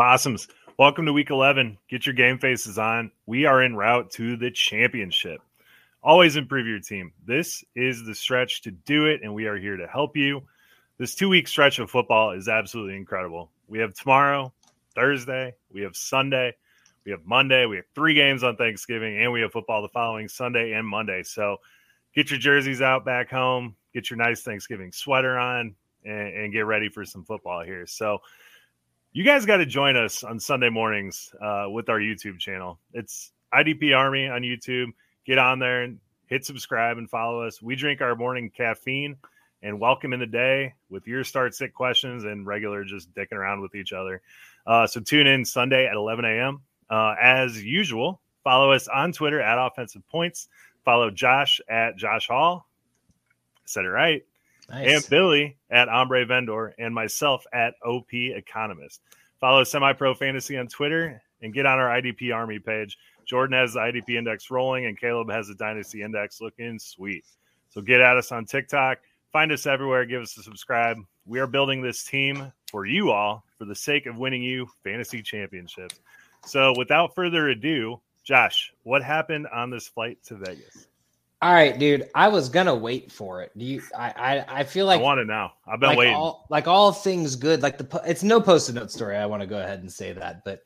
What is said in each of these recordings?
Possums, welcome to week 11. Get your game faces on. We are en route to the championship. Always improve your team. This is the stretch to do it, and we are here to help you. This two week stretch of football is absolutely incredible. We have tomorrow, Thursday, we have Sunday, we have Monday, we have three games on Thanksgiving, and we have football the following Sunday and Monday. So get your jerseys out back home, get your nice Thanksgiving sweater on, and, and get ready for some football here. So, you guys got to join us on Sunday mornings uh, with our YouTube channel. It's IDP Army on YouTube. Get on there and hit subscribe and follow us. We drink our morning caffeine and welcome in the day with your start sick questions and regular just dicking around with each other. Uh, so tune in Sunday at 11 a.m. Uh, as usual, follow us on Twitter at Offensive Points. Follow Josh at Josh Hall. Said it right. Nice. And Billy at Hombre Vender and myself at OP Economist. Follow Semi Pro Fantasy on Twitter and get on our IDP Army page. Jordan has the IDP index rolling and Caleb has the Dynasty index looking sweet. So get at us on TikTok. Find us everywhere. Give us a subscribe. We are building this team for you all for the sake of winning you fantasy championships. So without further ado, Josh, what happened on this flight to Vegas? All right, dude. I was gonna wait for it. Do you? I I, I feel like I want to know. I've been like waiting. All, like all things good. Like the it's no post-it note story. I want to go ahead and say that, but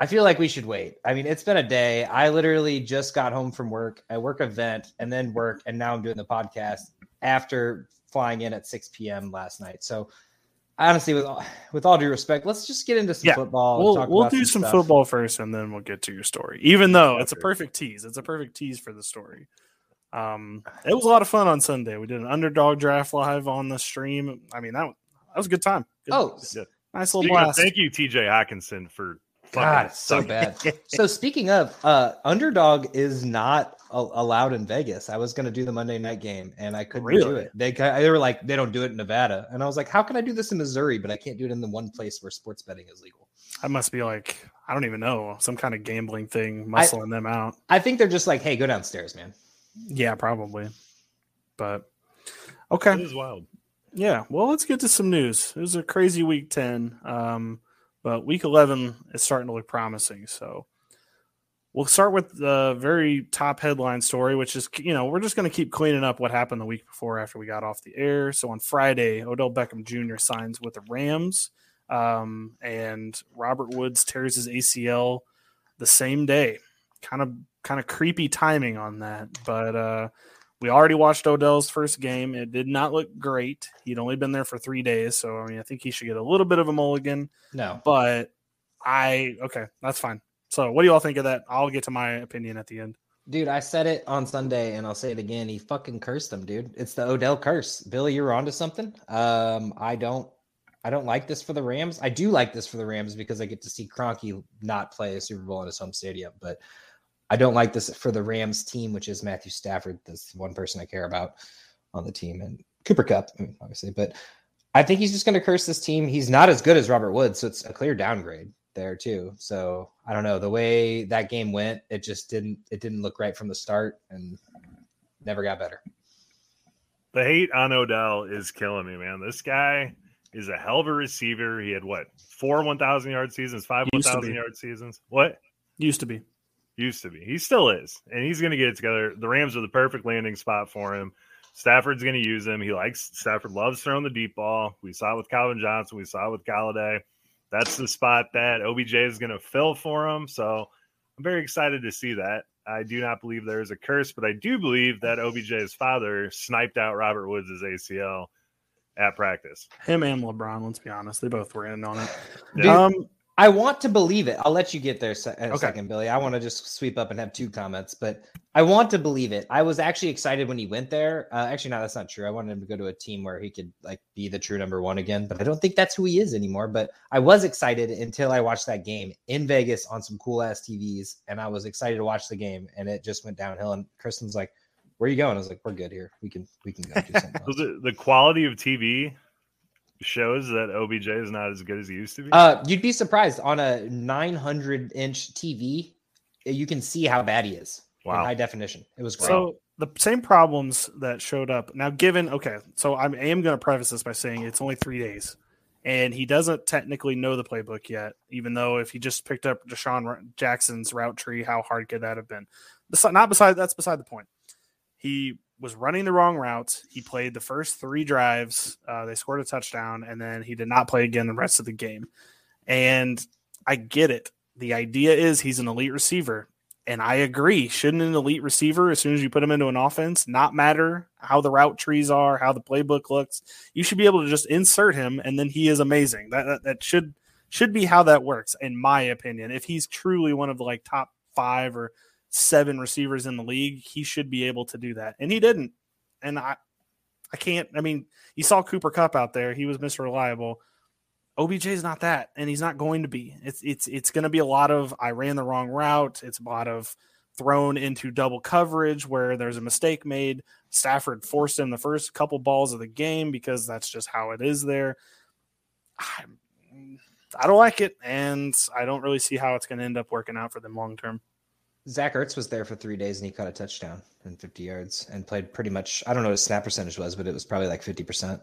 I feel like we should wait. I mean, it's been a day. I literally just got home from work. I work event and then work, and now I'm doing the podcast after flying in at 6 p.m. last night. So honestly, with all, with all due respect, let's just get into some Yeah, football. We'll talk we'll about do some stuff. football first, and then we'll get to your story. Even though it's a perfect tease, it's a perfect tease for the story. Um, it was a lot of fun on Sunday. We did an underdog draft live on the stream. I mean that was- that was a good time. Good- Oh, Yeah. nice little Speaking of- blast. thank you, TJ Hockenson, for God, it's so bad. so speaking of, uh, underdog is not a- allowed in Vegas. I was going to do the Monday night game and I couldn't do it. They they were like they don't do it in Nevada, and I was like, how can I do this in Missouri, but I can't do it in the one place where sports betting is legal? I must be like I don't even know some kind of gambling thing muscling them out. I think they're just like, hey, go downstairs, man. Yeah, probably. But okay, It is wild. Yeah, well, let's get to some news. It was a crazy week 10, um, but week 11 is starting to look promising. So we'll start with the very top headline story, which is, you know, we're just going to keep cleaning up what happened the week before after we got off the air. So on Friday, Odell Beckham Jr. signs with the Rams, um, and Robert Woods tears his ACL the same day. kind of kind of creepy timing on that. But uh, we already watched Odell's first game. It did not look great. He'd only been there for three days, so I mean, I think he should get a little bit of a mulligan. No, But I okay, that's fine. So, what do you all think of that? I'll get to my opinion at the end. dude, I said it on Sunday and I'll say it again. He fucking cursed him, dude. It's the Odell curse. Billy, you're onto something. Um, I don't, I don't like this for the Rams. I do like this for the Rams because I get to see Kroenke not play a Super Bowl in his home stadium, but I don't like this for the Rams team, which is Matthew Stafford. That's one person I care about on the team, and Cooper Kupp, I mean, obviously. But I think he's just going to curse this team. He's not as good as Robert Woods, so it's a clear downgrade there too. So I don't know the way that game went. It just didn't. It didn't look right from the start, and never got better. The hate on Odell is killing me, man. This guy is a hell of a receiver. He had what four 1,000 yard seasons, five 1,000 yard seasons. What? Used to be. Used to be. He still is. And he's going to get it together. The Rams are the perfect landing spot for him. Stafford's going to use him. He likes Stafford loves throwing the deep ball. We saw it with Calvin Johnson. We saw it with Golladay. That's the spot that OBJ is going to fill for him. So I'm very excited to see that. I do not believe there is a curse, but I do believe that OBJ's father sniped out Robert Woods' ACL at practice. Him and LeBron. Let's be honest, they both were in on it. Yeah. Um, I want to believe it. I'll let you get there se- in a Okay. second, Billy. I want to just sweep up and have two comments, but I want to believe it. I was actually excited when he went there. Uh, actually, no, that's not true. I wanted him to go to a team where he could like be the true number one again, but I don't think that's who he is anymore. But I was excited until I watched that game in Vegas on some cool ass TVs, and I was excited to watch the game, and it just went downhill. And Kristen's like, "Where are you going?" I was like, "We're good here. We can we can go do something." So else." the, the quality of TV shows that OBJ is not as good as he used to be. Uh, you'd be surprised on a 900 inch TV, you can see how bad he is in Wow. high definition. It was great. So the same problems that showed up now, given okay, so I'm, I am going to preface this by saying it's only three days, and he doesn't technically know the playbook yet. Even though if he just picked up DeSean Jackson's route tree, how hard could that have been? Not beside that's beside the point. He was running the wrong routes. He played the first three drives. Uh, they scored a touchdown, and then he did not play again the rest of the game. And I get it. The idea is he's an elite receiver. And I agree. Shouldn't an elite receiver, as soon as you put him into an offense, not matter how the route trees are, how the playbook looks? You should be able to just insert him, and then he is amazing. That that, that should should be how that works, in my opinion. If he's truly one of the like top five or seven receivers in the league, he should be able to do that, and he didn't. And I, I can't. I mean, you saw Cooper Kupp out there; he was Mr. OBJ is not that, and he's not going to be. It's it's it's going to be a lot of I ran the wrong route. It's a lot of thrown into double coverage where there's a mistake made. Stafford forced him the first couple balls of the game because that's just how it is there. I, I don't like it, and I don't really see how it's going to end up working out for them long term. Zach Ertz was there for three days and he caught a touchdown and 50 yards and played pretty much. I don't know what his snap percentage was, but it was probably like 50%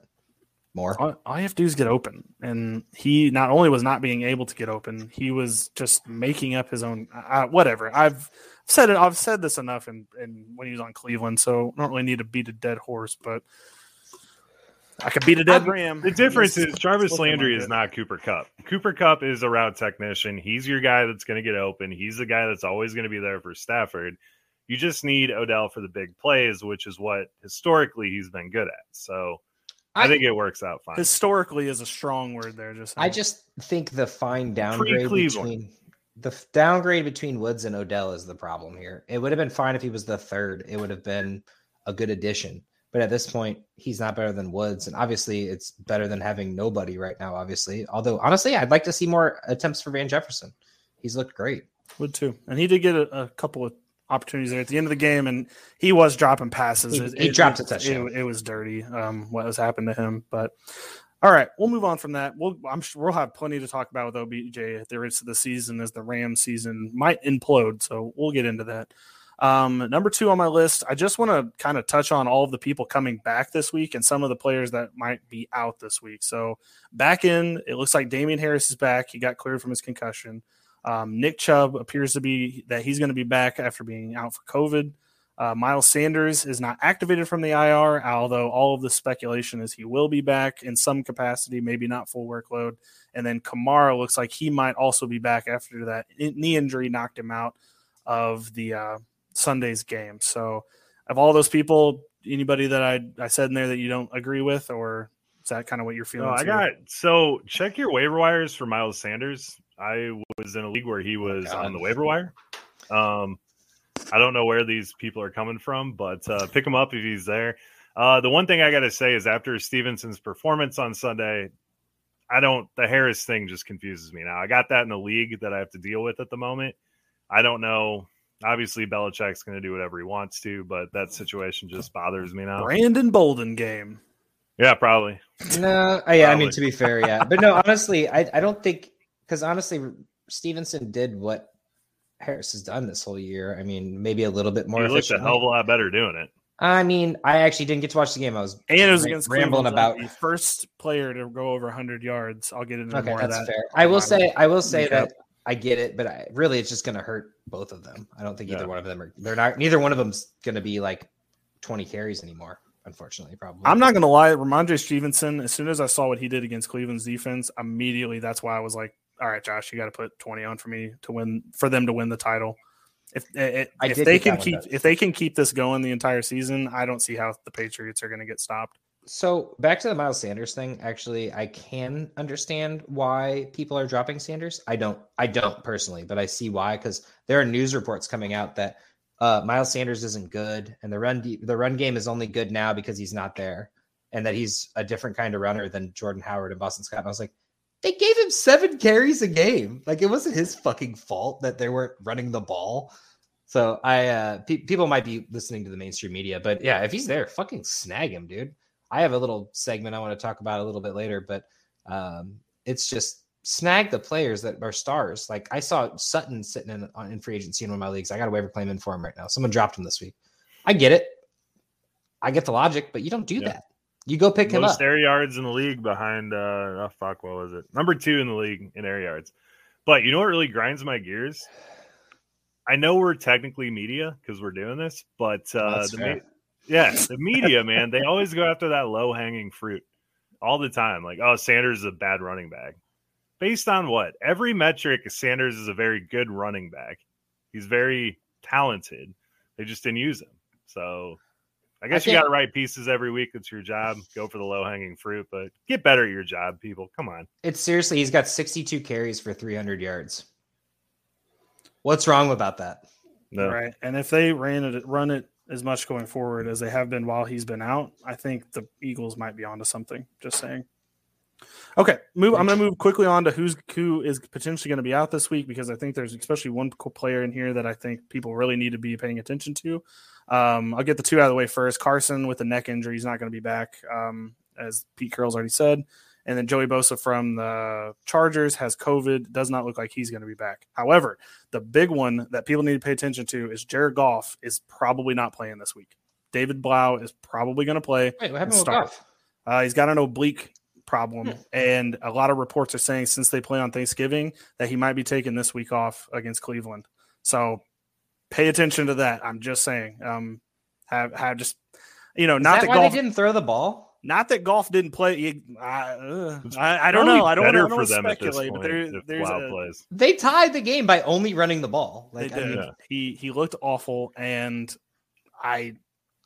more. All, all you have to do is get open, and he not only was not being able to get open, he was just making up his own. Uh, whatever. I've said it. I've said this enough, and and when he was on Cleveland, so I don't really need to beat a dead horse, but I could beat a dead ram. The difference It's- is Jarvis Landry is not Cooper Kupp. Cooper Kupp is a route technician. He's your guy that's going to get open. He's the guy that's always going to be there for Stafford. You just need Odell for the big plays, which is what historically he's been good at. So I, I- think it works out fine. Historically, is a strong word there. Just I just think the fine downgrade between the downgrade between Woods and Odell is the problem here. It would have been fine if he was the third. It would have been a good addition. But at this point, he's not better than Woods. And obviously, it's better than having nobody right now, obviously. Although, honestly, I'd like to see more attempts for Van Jefferson. He's looked great. would too, and he did get a, a couple of opportunities there at the end of the game, and he was dropping passes. He- he dropped a touchdown. It, it was dirty. Um, what has happened to him, but. All right, we'll move on from that. We'll, I'm sure we'll have plenty to talk about with OBJ at the rest of the season as the Ram season might implode. So we'll get into that. Um, number two on my list, I just want to kind of touch on all of the people coming back this week and some of the players that might be out this week. So back in, it looks like Damien Harris is back. He got cleared from his concussion. Um, Nick Chubb appears to be that he's going to be back after being out for COVID. Uh, Miles Sanders is not activated from the IR, although all of the speculation is he will be back in some capacity, maybe not full workload. And then Kamara looks like he might also be back after that knee injury knocked him out. of the uh, Sunday's game. So, of all those people, anybody that I I said in there that you don't agree with, or is that kind of what you're feeling? No, I too? got so check your waiver wires for Miles Sanders. I was in a league where he was God. on the waiver wire. Um, I don't know where these people are coming from, but uh, pick him up if he's there. Uh, the one thing I got to say is after Stevenson's performance on Sunday, I don't. The Harris thing just confuses me now. I got that in the league that I have to deal with at the moment. I don't know. Obviously, Belichick's going to do whatever he wants to, but that situation just bothers me now. Brandon Bolden game. Yeah, probably. No, oh, yeah, I mean to be fair, yeah, but no, honestly, I, I don't think because honestly, Stevenson did what Harris has done this whole year. I mean, maybe a little bit more. He looked a hell of a lot better doing it. I mean, I actually didn't get to watch the game. I was And it was against rambling Cleveland, about. the first player to go over 100 yards. I'll get into Okay, more that's of that. fair. I will say, I will say recap. that I get it, but I, really, it's just going to hurt both of them. I don't think either Yeah. one of them are. They're not. Neither one of them's going to be like twenty carries anymore. Unfortunately, probably. I'm not going to lie. Rhamondre Stevenson, as soon as I saw what he did against Cleveland's defense, immediately that's why I was like, all right, Josh, you got to put 20 on for me to win, for them to win the title. If, if, I if they can keep if they can keep this going the entire season, I don't see how the Patriots are going to get stopped. So back to the Miles Sanders thing. Actually, I can understand why people are dropping Sanders. I don't. I don't personally, but I see why because there are news reports coming out that uh, Miles Sanders isn't good, and the run de- the run game is only good now because he's not there, and that he's a different kind of runner than Jordan Howard and Boston Scott. And I was like, they gave him seven carries a game. Like it wasn't his fucking fault that they weren't running the ball. So I uh pe- people might be listening to the mainstream media, but yeah, if he's there, fucking snag him, dude. I have a little segment I want to talk about a little bit later, but um it's just snag the players that are stars. Like I saw Sutton sitting in on in free agency in one of my leagues. I got a waiver claim in for him right now. Someone dropped him this week. I get it. I get the logic, but you don't do Yeah. that. You go pick him up. Most air yards in the league behind uh oh fuck, what was it? Number two in the league in air yards. But you know what really grinds my gears? I know we're technically media because we're doing this, but uh the fair. Me- yeah, the media, man, they always go after that low hanging fruit all the time. Like, oh, Sanders is a bad running back. Based on what? Every metric, Sanders is a very good running back. He's very talented. They just didn't use him. So I guess you got to write pieces every week. It's your job. Go for the low hanging fruit, but get better at your job, people. Come on. It's seriously, he's got 62 carries for 300 yards. What's wrong about that? No. Right. And if they ran it, run it as much going forward as they have been while he's been out, I think the Eagles might be onto something. Just saying. Okay, move. I'm going to move quickly on to who's who is potentially going to be out this week because I think there's especially one player in here that I think people really need to be paying attention to. Um, I'll get the two out of the way first. Carson with a neck injury, he's not going to be back, um, as Pete Carroll's already said. And then Joey Bosa from the Chargers has COVID. Does not look like he's going to be back. However, the big one that people need to pay attention to is Jared Goff is probably not playing this week. David Blough is probably going to play. Wait, what happened with. Goff? Uh, he's got an oblique problem, Hmm. and a lot of reports are saying since they play on Thanksgiving that he might be taking this week off against Cleveland. So pay attention to that. I'm just saying. Um, have have just you know Is not that Goff they didn't throw the ball? Not that Goff didn't play. I, uh, I, I don't know. I don't better want to for them at this speculate, point but there, if there's Blough a, plays. They tied the game by only running the ball. They Like, I mean, Yeah. He he looked awful, and I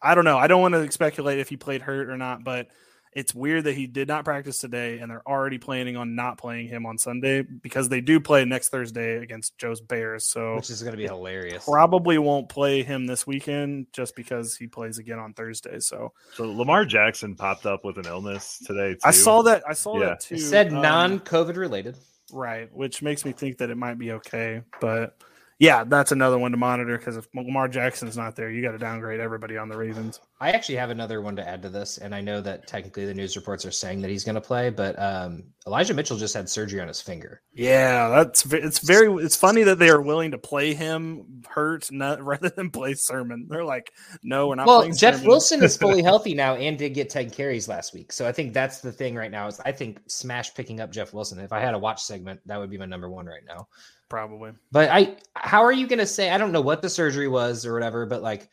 I don't know. I don't want to speculate if he played hurt or not, but it's weird that he did not practice today, and they're already planning on not playing him on Sunday because they do play next Thursday against Joe's Bears. So which is going to be hilarious. probably won't play him this weekend just because he plays again on Thursday. So So Lamar Jackson popped up with an illness today. Too. I saw that. I saw Yeah. that too. It said um, non-COVID related. Right, which makes me think that it might be okay. But yeah, that's another one to monitor because if Lamar Jackson's not there, you got to downgrade everybody on the Ravens. I actually have another one to add to this, and I know that technically the news reports are saying that he's going to play, but um, Elijah Mitchell just had surgery on his finger. Yeah, that's it's very it's funny that they are willing to play him hurt not, rather than play Sermon. They're like, no, we're not. well, Jeff Sermon. Wilson is fully healthy now and did get 10 carries last week. So I think that's the thing right now is I think smash picking up Jeff Wilson. If I had a watch segment, that would be my number one right now. Probably. But I, how are you going to say? I don't know what the surgery was or whatever, but like,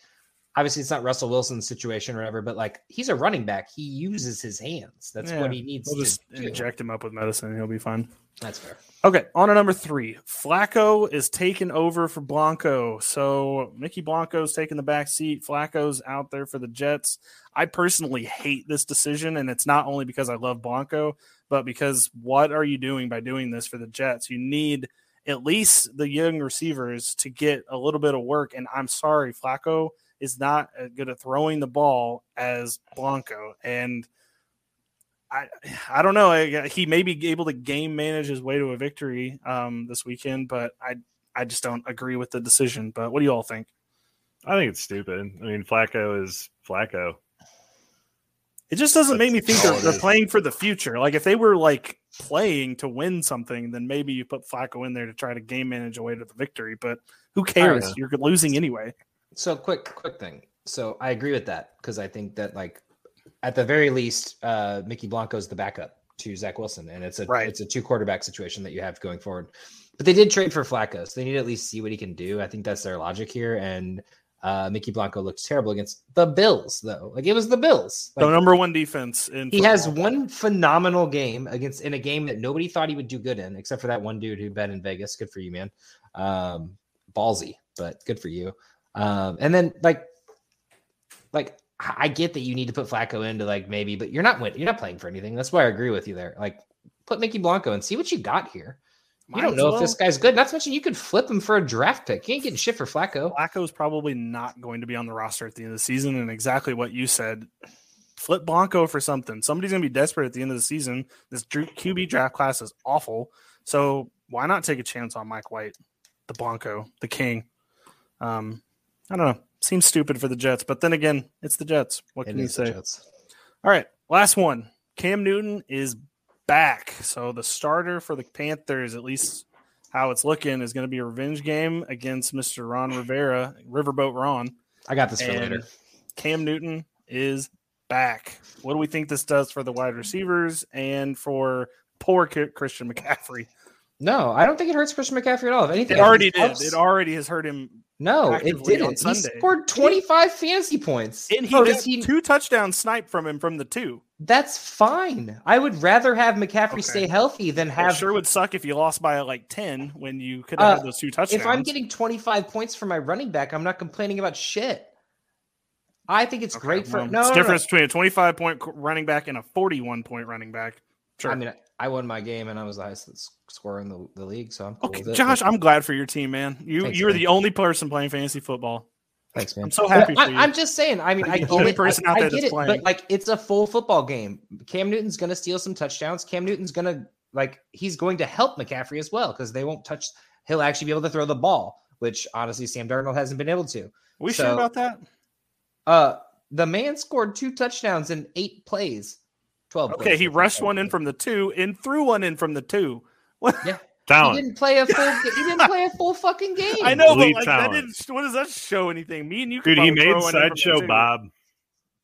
obviously it's not Russell Wilson's situation or whatever. But like, he's a running back. He uses his hands. That's Yeah, what he needs We'll to just do. inject him up with medicine. He'll be fine. That's fair. Okay, on to number three. Flacco is taking over for Blanco. So Mickey Blanco's taking the back seat. Flacco's out there for the Jets. I personally hate this decision, and it's not only because I love Blanco, but because what are you doing by doing this for the Jets? You need at least the young receivers to get a little bit of work. And I'm sorry, Flacco is not as good at throwing the ball as Blanco. And I I don't know. He may be able to game manage his way to a victory um, this weekend, but I I just don't agree with the decision. But what do you all think? I think it's stupid. I mean, Flacco is Flacco. It just doesn't That's make me think they're, they're playing for the future. Like if they were like playing to win something, then maybe you put Flacco in there to try to game manage a way to the victory. But who cares? You're losing anyway. So quick, quick thing. So I agree with that because I think that like at the very least, uh, Mickey Blanco is the backup to Zach Wilson, and it's a right. it's a two quarterback situation that you have going forward. But they did trade for Flacco, so they need to at least see what he can do. I think that's their logic here. And uh, Mickey Blanco looked terrible against the Bills, though. Like it was the Bills. Like, the number one defense. In he has one phenomenal game against in a game that nobody thought he would do good in, except for that one dude who bet in Vegas. Good for you, man. Um, ballsy, but good for you. Um, and then like, like I get that you need to put Flacco into like maybe, but you're not you're not playing for anything. That's why I agree with you there. Like put Mickey Blanco and see what you got here. You don't know well. if this guy's good. Not to mention you could flip him for a draft pick. You ain't getting shit for Flacco. Flacco's probably not going to be on the roster at the end of the season. And exactly what you said. Flip Blanco for something. Somebody's gonna be desperate at the end of the season. This QB draft class is awful. So why not take a chance on Mike White, the Blanco, the king? Um, I don't know. Seems stupid for the Jets, but then again, it's the Jets. What can you say? All right, last one. Cam Newton is back. So the starter for the Panthers, at least how it's looking, is going to be a revenge game against Mr. Ron Rivera, Riverboat Ron. I got this for and later. Cam Newton is back. What do we think this does for the wide receivers and for poor Christian McCaffrey? No, I don't think it hurts Christian McCaffrey at all. If anything, it already did. It already has hurt him. No, it didn't. He scored 25 fantasy points. And he oh, got he... two touchdowns snipe from him from the two. That's fine. I would rather have McCaffrey okay. stay healthy than have. It sure would suck if you lost by like 10 when you could have uh, had those two touchdowns. If I'm getting 25 points for my running back, I'm not complaining about shit. I think it's okay, great for well, no. It's no, difference no. between a 25 point running back and a 41 point running back. Sure. I mean, I won my game and I was the highest scorer in the, the league, so I'm cool okay, Josh, I'm glad for your team, man. You Thanks, you're man. the only person playing fantasy football. Thanks, man. I'm so happy well, I, am just saying. I mean, I get only it. person I, out there I get it, playing. but like, it's a full football game. Cam Newton's going to steal some touchdowns. Cam Newton's going to like he's going to help McCaffrey as well because they won't touch. He'll actually be able to throw the ball, which honestly Sam Darnold hasn't been able to. Are we so, sure about that? Uh, the man scored two touchdowns in eight plays. 12. Okay, he rushed one in from the two and threw one in from the two. What? Yeah. Talent. He didn't play a full. he didn't play a full fucking game. I know, Elite but like, that didn't. What does that show anything? Me and you, dude. He made sideshow Bob.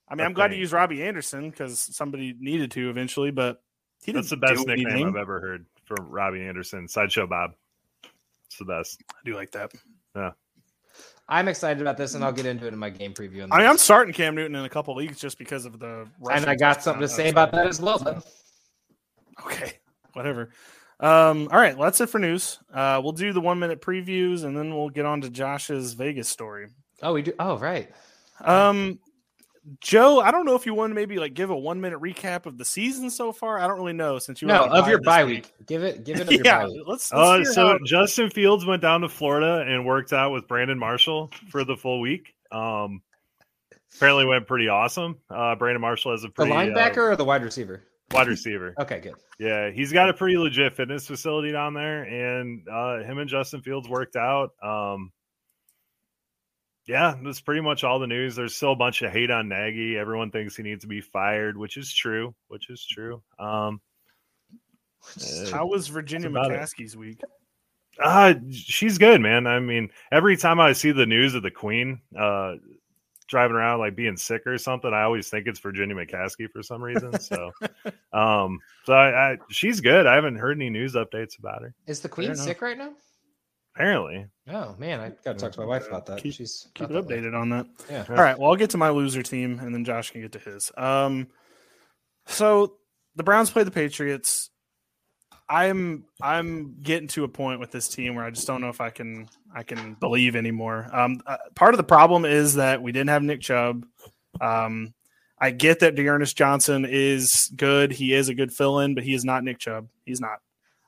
I mean, I'm glad to use Robbie Anderson because somebody needed to eventually, but he That's the best nickname anything. I've ever heard from Robbie Anderson. Sideshow Bob. It's the best. I do like that. Yeah. I'm excited about this, and I'll get into it in my game preview. I mean, I'm starting Cam Newton in a couple leagues just because of the. And I got something to say about that as well. Though. Okay, whatever. Um, all right, well, that's it for news. Uh, we'll do the one minute previews, and then we'll get on to Josh's Vegas story. Oh, we do. Oh, right. Um, Joe, I don't know if you want to maybe like give a one minute recap of the season so far. I don't really know since you no of your bye week. week. Give it, give it. yeah, let's. let's uh, so Justin Fields went down to Florida and worked out with Brandon Marshall for the full week. Um, apparently went pretty awesome. Uh, Brandon Marshall has a pretty the linebacker uh, or the wide receiver. Wide receiver. okay, good. Yeah, he's got a pretty legit fitness facility down there, and uh, him and Justin Fields worked out. Um, yeah, that's pretty much all the news. There's still a bunch of hate on Nagy. Everyone thinks he needs to be fired, which is true. Which is true. Um, How was Virginia McCaskey's week? Uh, she's good, man. I mean, every time I see the news of the Queen uh, driving around like being sick or something, I always think it's Virginia McCaskey for some reason. So, um, so I, I, she's good. I haven't heard any news updates about her. Is the Queen sick right now? Apparently. Oh man, I gotta talk to my wife about that. Keep, She's keep it updated on that. Yeah. All right. Well, I'll get to my loser team, and then Josh can get to his. Um, so the Browns play the Patriots. I'm I'm getting to a point with this team where I just don't know if I can I can believe anymore. Um, uh, part of the problem is that we didn't have Nick Chubb. Um, I get that D'Ernest Johnson is good. He is a good fill-in, but he is not Nick Chubb. He's not.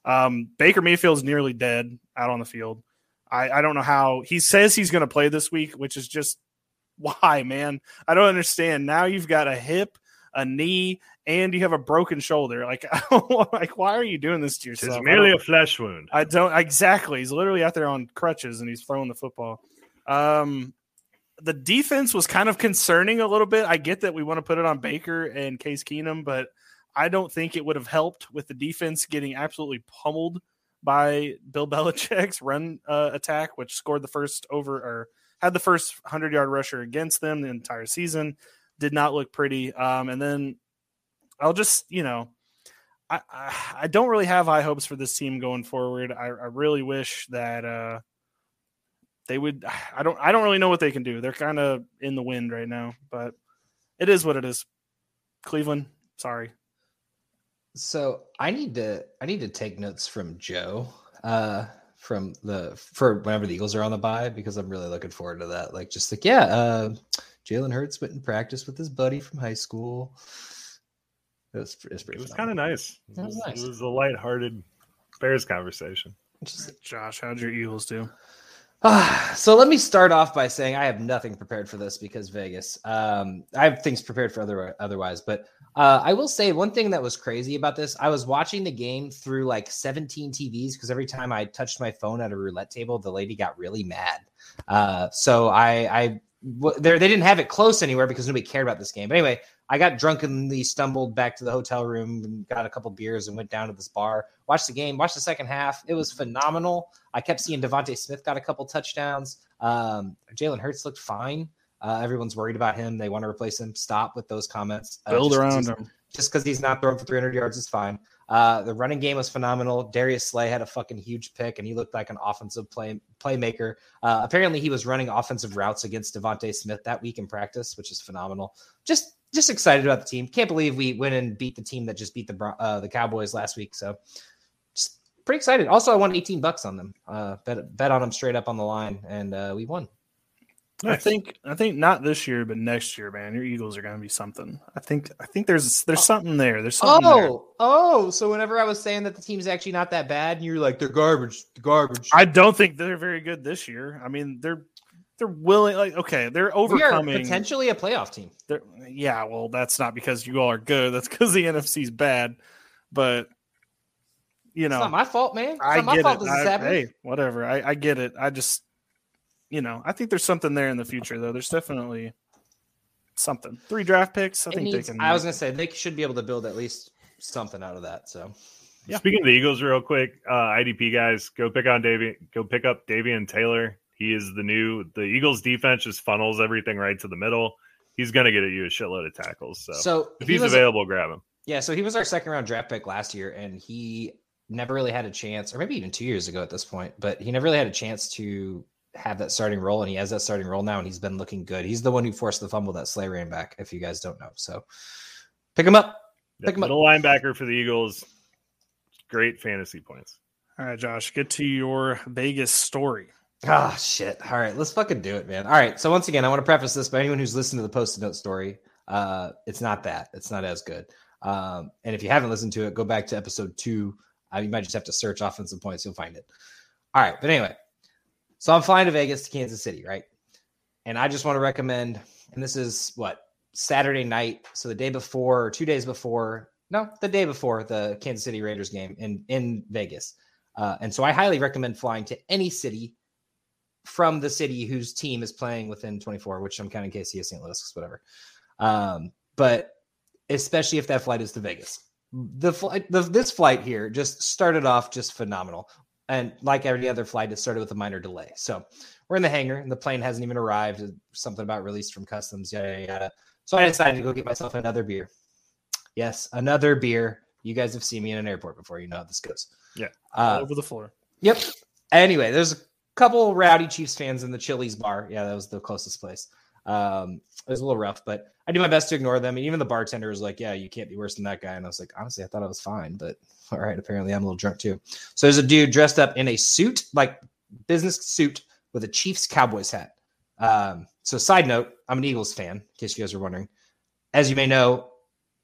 Um, Baker Mayfield's nearly dead out on the field. I, I don't know how he says he's going to play this week, which is just why, man. I don't understand. Now you've got a hip, a knee, and you have a broken shoulder. Like, like why are you doing this to yourself? It's merely a flesh wound. I don't exactly. He's literally out there on crutches and he's throwing the football. Um, the defense was kind of concerning a little bit. I get that we want to put it on Baker and Case Keenum, but I don't think it would have helped with the defense getting absolutely pummeled by Bill Belichick's run uh, attack, which scored the first over or had the first 100 yard rusher against them the entire season. Did not look pretty. Um, and then I'll just, you know, I, I, I don't really have high hopes for this team going forward. I, I really wish that uh, they would. I don't. I don't really know what they can do. They're kind of in the wind right now, but it is what it is. Cleveland, sorry. So I need to. I need to take notes from Joe. Uh, from the for whenever the Eagles are on the bye because I'm really looking forward to that. Like just like yeah, uh, Jalen Hurts went and practiced with his buddy from high school. It was, it was, it was kind of nice. It was, nice. It was a lighthearted Bears conversation. Just, Josh, how'd your Eagles do? So let me start off by saying I have nothing prepared for this because Vegas. Um, I have things prepared for other otherwise, but uh, I will say one thing that was crazy about this. I was watching the game through like 17 TVs because every time I touched my phone at a roulette table, the lady got really mad. Uh, so I, I w- they didn't have it close anywhere because nobody cared about this game. But anyway, I got drunkenly stumbled back to the hotel room and got a couple beers and went down to this bar, watched the game, watched the second half. It was phenomenal. I kept seeing DeVonta Smith got a couple touchdowns. Um, Jalen Hurts looked fine. Uh, everyone's worried about him. They want to replace him. Stop with those comments. Uh, Build around him. Just because he's not throwing for 300 yards is fine. Uh, the running game was phenomenal. Darius Slay had a fucking huge pick, and he looked like an offensive play playmaker. Uh, apparently, he was running offensive routes against DeVonta Smith that week in practice, which is phenomenal. Just just excited about the team. Can't believe we went and beat the team that just beat the uh, the Cowboys last week. So just pretty excited. Also, I won 18 bucks on them. Uh, bet bet on them straight up on the line, and uh, we won. Nice. I think I think not this year, but next year, man. Your Eagles are going to be something. I think I think there's there's something there. There's something. Oh, there. oh. So whenever I was saying that the team's actually not that bad, and you're like they're garbage, garbage. I don't think they're very good this year. I mean, they're they're willing like okay they're overcoming potentially a playoff team. They're, yeah well that's not because you all are good that's because the nfc's bad but you know. it's not my fault man. It's i get it. I, hey whatever. I, I get it. I just you know i think there's something there in the future though. There's definitely something. Three draft picks i it think needs, they can i was gonna say they should be able to build at least something out of that so. Yeah. Speaking of the Eagles, real quick, uh, IDP guys, go pick on Davy, go pick up Davion Taylor. He is the new the Eagles defense just funnels everything right to the middle. He's gonna get at you a shitload of tackles. So, so if he's available, grab him. Yeah, so he was our second round draft pick last year, and he never really had a chance, or maybe even two years ago at this point, but he never really had a chance to have that starting role, and he has that starting role now, and he's been looking good. He's the one who forced the fumble that Slay ran back, if you guys don't know. So pick him up. Pick him middle up. linebacker for the Eagles. Great fantasy points. All right, Josh, get to your Vegas story. Ah, oh, shit. All right, let's fucking do it, man. All right. So once again, I want to preface this by anyone who's listened to the post note story. Uh, it's not that. It's not as good. Um, and if you haven't listened to it, go back to episode two. Uh, you might just have to search offensive points. You'll find it. All right. But anyway, so I'm flying to Vegas to Kansas City, right? And I just want to recommend, and this is what Saturday night. So the day before, or two days before, no, the day before the Kansas City Raiders game in in Vegas. Uh, and so I highly recommend flying to any city from the city whose team is playing within 24, which I'm counting KC as St. Louis, whatever. Um, but especially if that flight is to Vegas. The flight, the, this flight here just started off just phenomenal. And like every other flight, it started with a minor delay. So we're in the hangar and the plane hasn't even arrived. Something about released from customs, yada, yada, yada. So I decided to go get myself another beer. Yes, another beer. You guys have seen me in an airport before. You know how this goes. Yeah. Uh, over the floor. Yep. Anyway, there's couple rowdy Chiefs fans in the Chili's bar. Yeah, that was the closest place. Um, it was a little rough, but I do my best to ignore them. And even the bartender was like, "Yeah, you can't be worse than that guy." And I was like, honestly, I thought I was fine, but all right. Apparently, I'm a little drunk too. So there's a dude dressed up in a suit, like business suit, with a Chiefs Cowboys hat. Um, so, side note, I'm an Eagles fan, in case you guys are wondering. As you may know,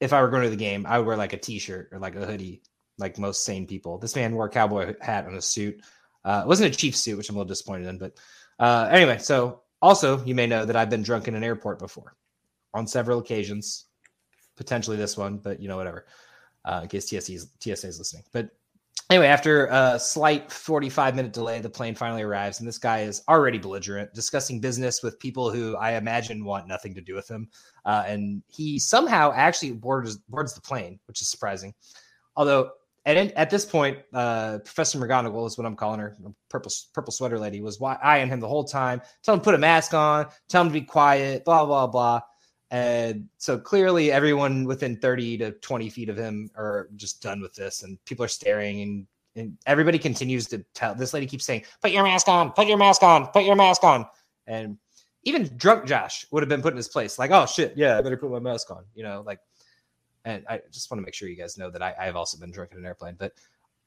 if I were going to the game, I would wear like a t-shirt or like a hoodie, like most sane people. This man wore a cowboy hat and a suit. Uh, it wasn't a chief suit, which I'm a little disappointed in. But uh, anyway, so also you may know that I've been drunk in an airport before on several occasions, potentially this one, but you know whatever. Uh, in case TSA is listening, but anyway, after a slight 45 minute delay, the plane finally arrives, and this guy is already belligerent, discussing business with people who I imagine want nothing to do with him. Uh, and he somehow actually boards boards the plane, which is surprising. Although at at this point, uh, Professor McGonagall is what I'm calling her, purple purple sweater lady, was eyeing him the whole time, telling him to put a mask on, tell him to be quiet, blah blah blah. And so clearly, everyone within 30 to 20 feet of him are just done with this, and people are staring, and, and everybody continues to tell. This lady keeps saying, "Put your mask on, put your mask on, put your mask on," and even drunk Josh would have been put in his place, like, "Oh shit, yeah, I better put my mask on," you know, like. And I just want to make sure you guys know that I, I've also been drunk in an airplane, but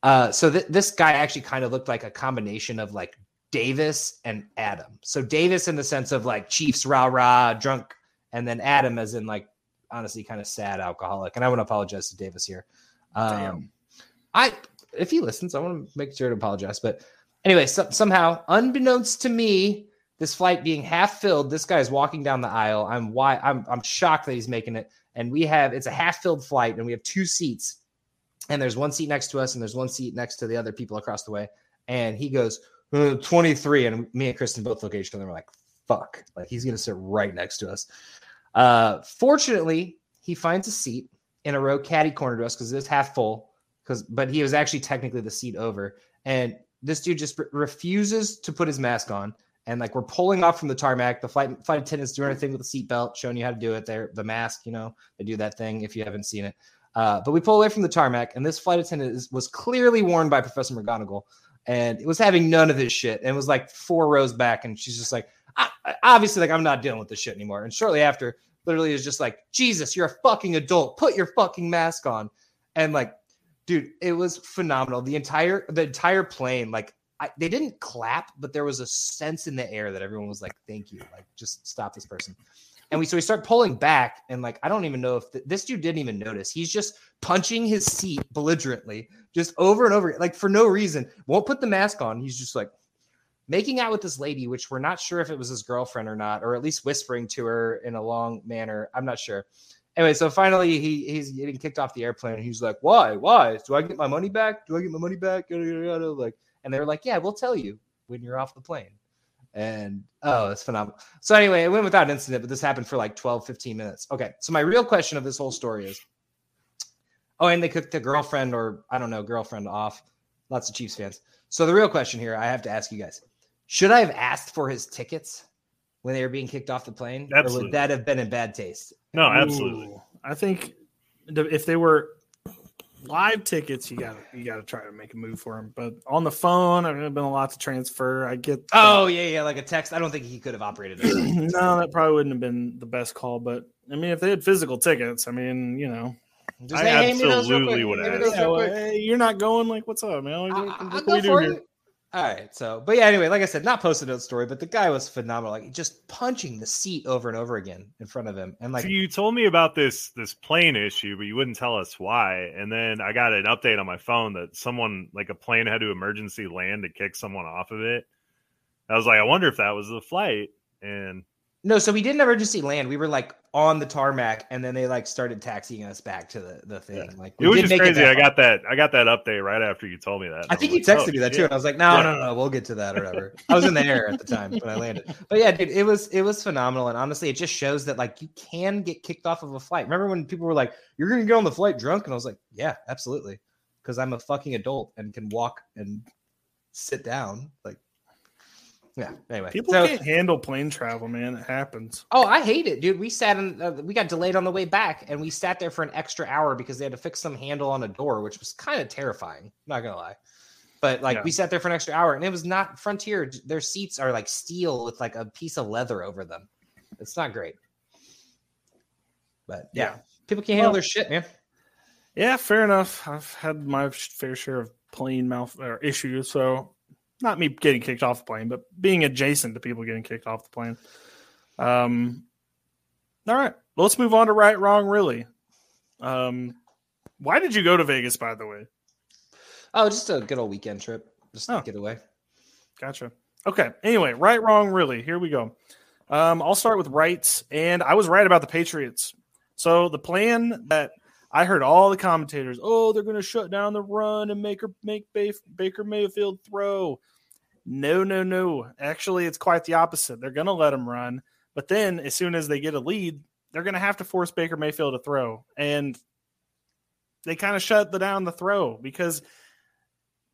uh, so th- this guy actually kind of looked like a combination of like Davis and Adam. So Davis in the sense of like Chiefs rah rah drunk and then Adam as in like honestly kind of sad alcoholic. And I want to apologize to Davis here. Um, I if he listens, I want to make sure to apologize. But anyway, so, somehow, unbeknownst to me, this flight being half filled, this guy is walking down the aisle. I'm why I'm I'm shocked that he's making it. And we have it's a half filled flight, and we have two seats, and there's one seat next to us, and there's one seat next to the other people across the way. And he goes, uh, 23. And me and Kristen both look at each other and we're like, fuck. Like he's gonna sit right next to us. Uh, fortunately, he finds a seat in a row caddy corner to us because it's half full. Because, but he was actually technically the seat over, and this dude just re- refuses to put his mask on. And like we're pulling off from the tarmac, the flight flight attendants doing a thing with the seatbelt, showing you how to do it. There, the mask, you know, they do that thing if you haven't seen it. Uh, but we pull away from the tarmac, and this flight attendant is, was clearly warned by Professor McGonagall, and it was having none of his shit, and was like four rows back, and she's just like, I, obviously, like I'm not dealing with this shit anymore. And shortly after, literally is just like, Jesus, you're a fucking adult. Put your fucking mask on. And like, dude, it was phenomenal. The entire the entire plane, like I, they didn't clap, but there was a sense in the air that everyone was like, "Thank you, like just stop this person." And we so we start pulling back, and like I don't even know if th- this dude didn't even notice. He's just punching his seat belligerently, just over and over, like for no reason. Won't put the mask on. He's just like making out with this lady, which we're not sure if it was his girlfriend or not, or at least whispering to her in a long manner. I'm not sure. Anyway, so finally he he's getting kicked off the airplane. he's like, "Why? Why? Do I get my money back? Do I get my money back?" Like, and they were like, "Yeah, we'll tell you when you're off the plane." And oh, it's phenomenal. So anyway, it went without incident, but this happened for like 12, 15 minutes. Okay, so my real question of this whole story is, oh, and they cooked the girlfriend or I don't know girlfriend off. Lots of Chiefs fans. So the real question here, I have to ask you guys: should I have asked for his tickets when they were being kicked off the plane? Absolutely. Or would that have been in bad taste? No, absolutely. Ooh, I think if they were live tickets, you got to you got to try to make a move for him. But on the phone, I've been a lot to transfer. I get. Oh yeah, yeah, like a text. I don't think he could have operated. no, that probably wouldn't have been the best call. But I mean, if they had physical tickets, I mean, you know, Just, I "Hey, hand me those real absolutely quick. would have. yeah, well, hey, you're not going. Like, what's up, man? What, I- what I- we do here? you. All right, so but yeah, anyway, like I said, not post-it note story, but the guy was phenomenal. Like just punching the seat over and over again in front of him, and like so you told me about this this plane issue, but you wouldn't tell us why. And then I got an update on my phone that someone like a plane had to emergency land to kick someone off of it. I was like, I wonder if that was the flight. And No, so we didn't emergency land. We were like on the tarmac, and then they like started taxiing us back to the, the thing. Like we it was just make crazy. I far. got that. I got that update right after you told me that. I think I'm you like, oh, texted oh, me that too, shit. and I was like, no, Yeah. no, no, we'll get to that or whatever. I was in the air at the time when I landed, but yeah, dude, it was it was phenomenal, and honestly, it just shows that like you can get kicked off of a flight. Remember when people were like, "You're gonna get on the flight drunk," and I was like, "Yeah, absolutely," because I'm a fucking adult and can walk and sit down. Like, yeah. Anyway, People so- can't handle plane travel, man. It happens. Oh, I hate it, dude. We sat in, uh, we got delayed on the way back, and we sat there for an extra hour because they had to fix some handle on a door, which was kind of terrifying. Not gonna lie, but like Yeah. we sat there for an extra hour, and it was not Frontier. Their seats are like steel with like a piece of leather over them. It's not great. But yeah, Yeah. people can't handle Well- their shit, man. Yeah, fair enough. I've had my fair share of plane mouth or issues, so not me getting kicked off the plane, but being adjacent to people getting kicked off the plane. Um, all right, let's move on to right, wrong, really. Um, why did you go to Vegas, by the way? Oh, just a good old weekend trip. Just Oh. get away. Gotcha. Okay. Anyway, right, wrong, really. Here we go. Um, I'll start with rights, and I was right about the Patriots. So the plan that I heard all the commentators, oh, they're going to shut down the run and make her make Ba- Baker Mayfield throw. No, no, no. Actually, it's quite the opposite. They're going to let him run, but then as soon as they get a lead, they're going to have to force Baker Mayfield to throw, and they kind of shut the down the throw because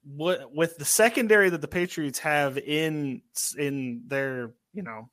what with the secondary that the Patriots have in in their you know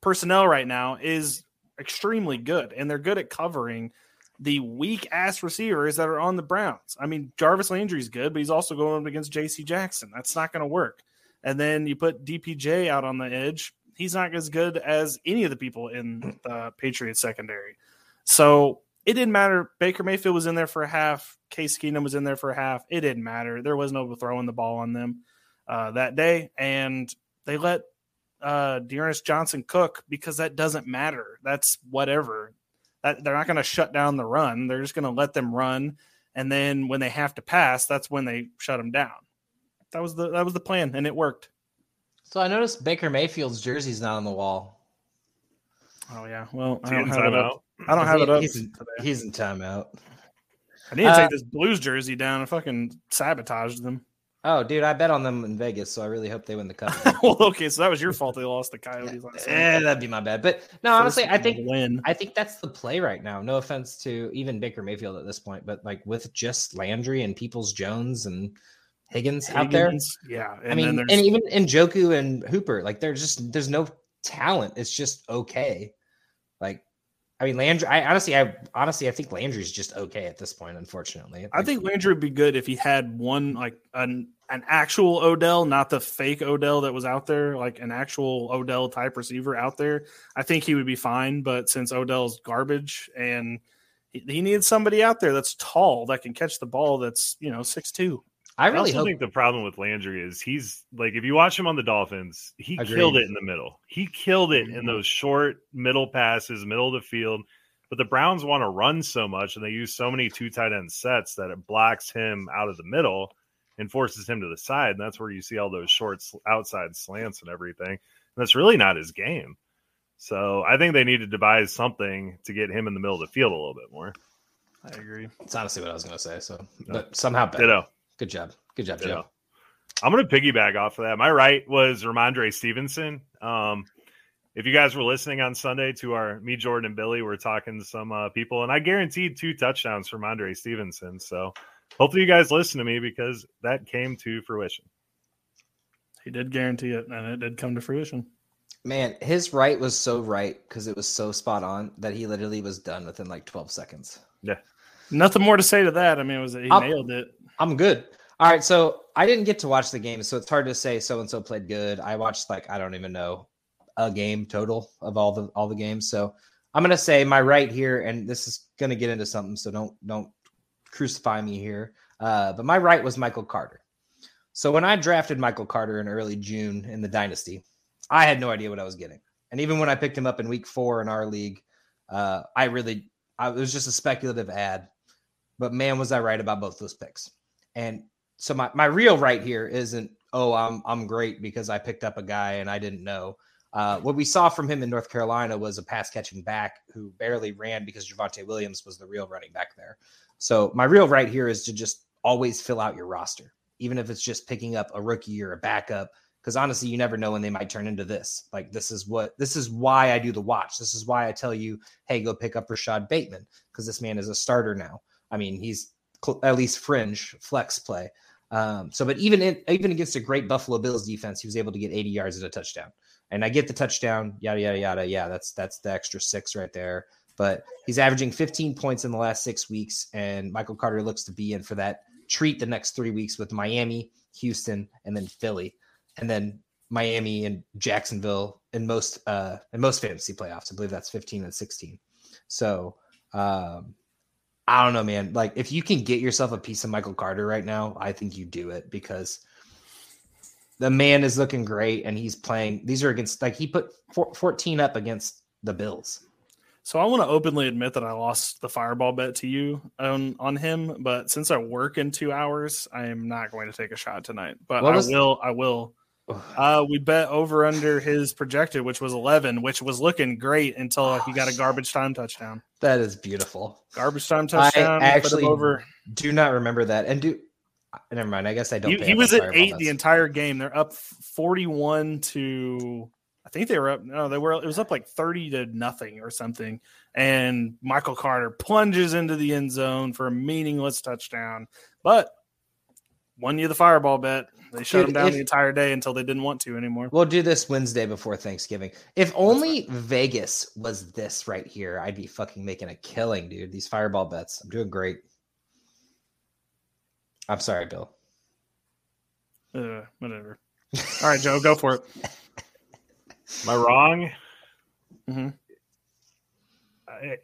personnel right now is extremely good, and they're good at covering the weak ass receivers that are on the Browns. I mean, Jarvis Landry's good, but he's also going up against J.C. Jackson. That's not going to work. And then you put DPJ out on the edge. He's not as good as any of the people in the Patriots secondary. So it didn't matter. Baker Mayfield was in there for a half. Case Keenum was in there for a half. It didn't matter. There was no throwing the ball on them uh, that day, and they let uh, D'Ernest Johnson cook because that doesn't matter. That's whatever. That they're not going to shut down the run. They're just going to let them run, and then when they have to pass, that's when they shut them down. That was the that was the plan, and it worked. So I noticed Baker Mayfield's jersey's not on the wall. Oh yeah. Well, I don't have it up. I don't have he- it up he's in- He's in timeout. I need to Uh, take this Blues jersey down and fucking sabotage them. Oh, dude, I bet on them in Vegas, so I really hope they win the cup. well, okay, so that was your fault. They lost the Coyotes eh, that'd be my bad. But no, First honestly, I think win. I think that's the play right now. No offense to even Baker Mayfield at this point, but like with just Landry and Peoples Jones and Higgins, out there. Yeah, and I mean, and even Njoku and Hooper, like there's just there's no talent. It's just okay. I mean, Landry. I honestly, I honestly, I think Landry's just okay at this point. Unfortunately, I think Landry would be good if he had one like an an actual Odell, not the fake Odell that was out there, like an actual Odell type receiver out there. I think he would be fine. But since Odell's garbage and he, he needs somebody out there that's tall that can catch the ball, that's you know six two. I I really also hope. think the problem with Landry is he's like if you watch him on the Dolphins, he Agreed. killed it in the middle. He killed it in Mhm. those short middle passes, middle of the field. But the Browns want to run so much and they use so many two tight end sets that it blocks him out of the middle and forces him to the side. And that's where you see all those short outside slants and everything. And that's really not his game. So I think they need to devise something to get him in the middle of the field a little bit more. I agree. It's honestly what I was going to say. So, No. but somehow better. Ditto. Good job. Good job, Ditto. Joe. I'm going to piggyback off of that. My right was Rhamondre Stevenson. Um, if you guys were listening on Sunday to our me, Jordan, and Billy, we're talking to some uh, people, and I guaranteed two touchdowns for Andre Stevenson. So hopefully you guys listen to me because that came to fruition. He did guarantee it, and it did come to fruition. Man, his right was so right because it was so spot on that he literally was done within like 12 seconds. Yeah. Nothing more to say to that. I mean, it was he I'll- nailed it. I'm good. All right, so I didn't get to watch the game, so it's hard to say so and so played good. I watched like I don't even know a game total of all the all the games. So I'm gonna say my right here, and this is gonna get into something, so don't don't crucify me here. Uh, but my right was Michael Carter. So when I drafted Michael Carter in early June in the dynasty, I had no idea what I was getting. And even when I picked him up in week four in our league, uh, I really I, it was just a speculative ad. But man, was I right about both those picks. And so my, my real right here isn't, oh, I'm I'm great because I picked up a guy and I didn't know. Uh, what we saw from him in North Carolina was a pass catching back who barely ran because Javonte Williams was the real running back there. So my real right here is to just always fill out your roster, even if it's just picking up a rookie or a backup. Because honestly, you never know when they might turn into this. Like this is what this is why I do the watch. This is why I tell you, hey, go pick up Rashod Bateman because this man is a starter now. I mean, he's at least fringe flex play. Um, so, but even in, even against a great Buffalo Bills defense, he was able to get 80 yards at a touchdown. And I get the touchdown, yada yada yada. Yeah, that's that's the extra six right there. But he's averaging 15 points in the last six weeks, and Michael Carter looks to be in for that treat the next three weeks with Miami, Houston, and then Philly, and then Miami and Jacksonville in most uh in most fantasy playoffs. I believe that's 15 and 16. So um I don't know, man. Like if you can get yourself a piece of Michael Carter right now, I think you do it because the man is looking great and he's playing. These are against like he put four, 14 up against the Bills. So I want to openly admit that I lost the fireball bet to you on on him, but since I work in two hours, I am not going to take a shot tonight. But I will. I will. Uh, we bet over under his projected, which was eleven, which was looking great until he got a garbage time touchdown. That is beautiful. Garbage time touchdown. I actually over. do not remember that. And do never mind. I guess I don't. He, he was at eight the entire game. They're up forty-one to. I think they were up. No, they were. It was up like thirty to nothing or something. And Michael Carter plunges into the end zone for a meaningless touchdown, but won you the fireball bet. They shut Dude, him down if- the entire day until they didn't want to anymore. We'll do this Wednesday before Thanksgiving. If only Vegas was this right here, I'd be fucking making a killing, dude. These fireball bets. I'm doing great. I'm sorry, Bill. Uh, whatever. All right, Joe, go for it. Am I wrong? Mhm.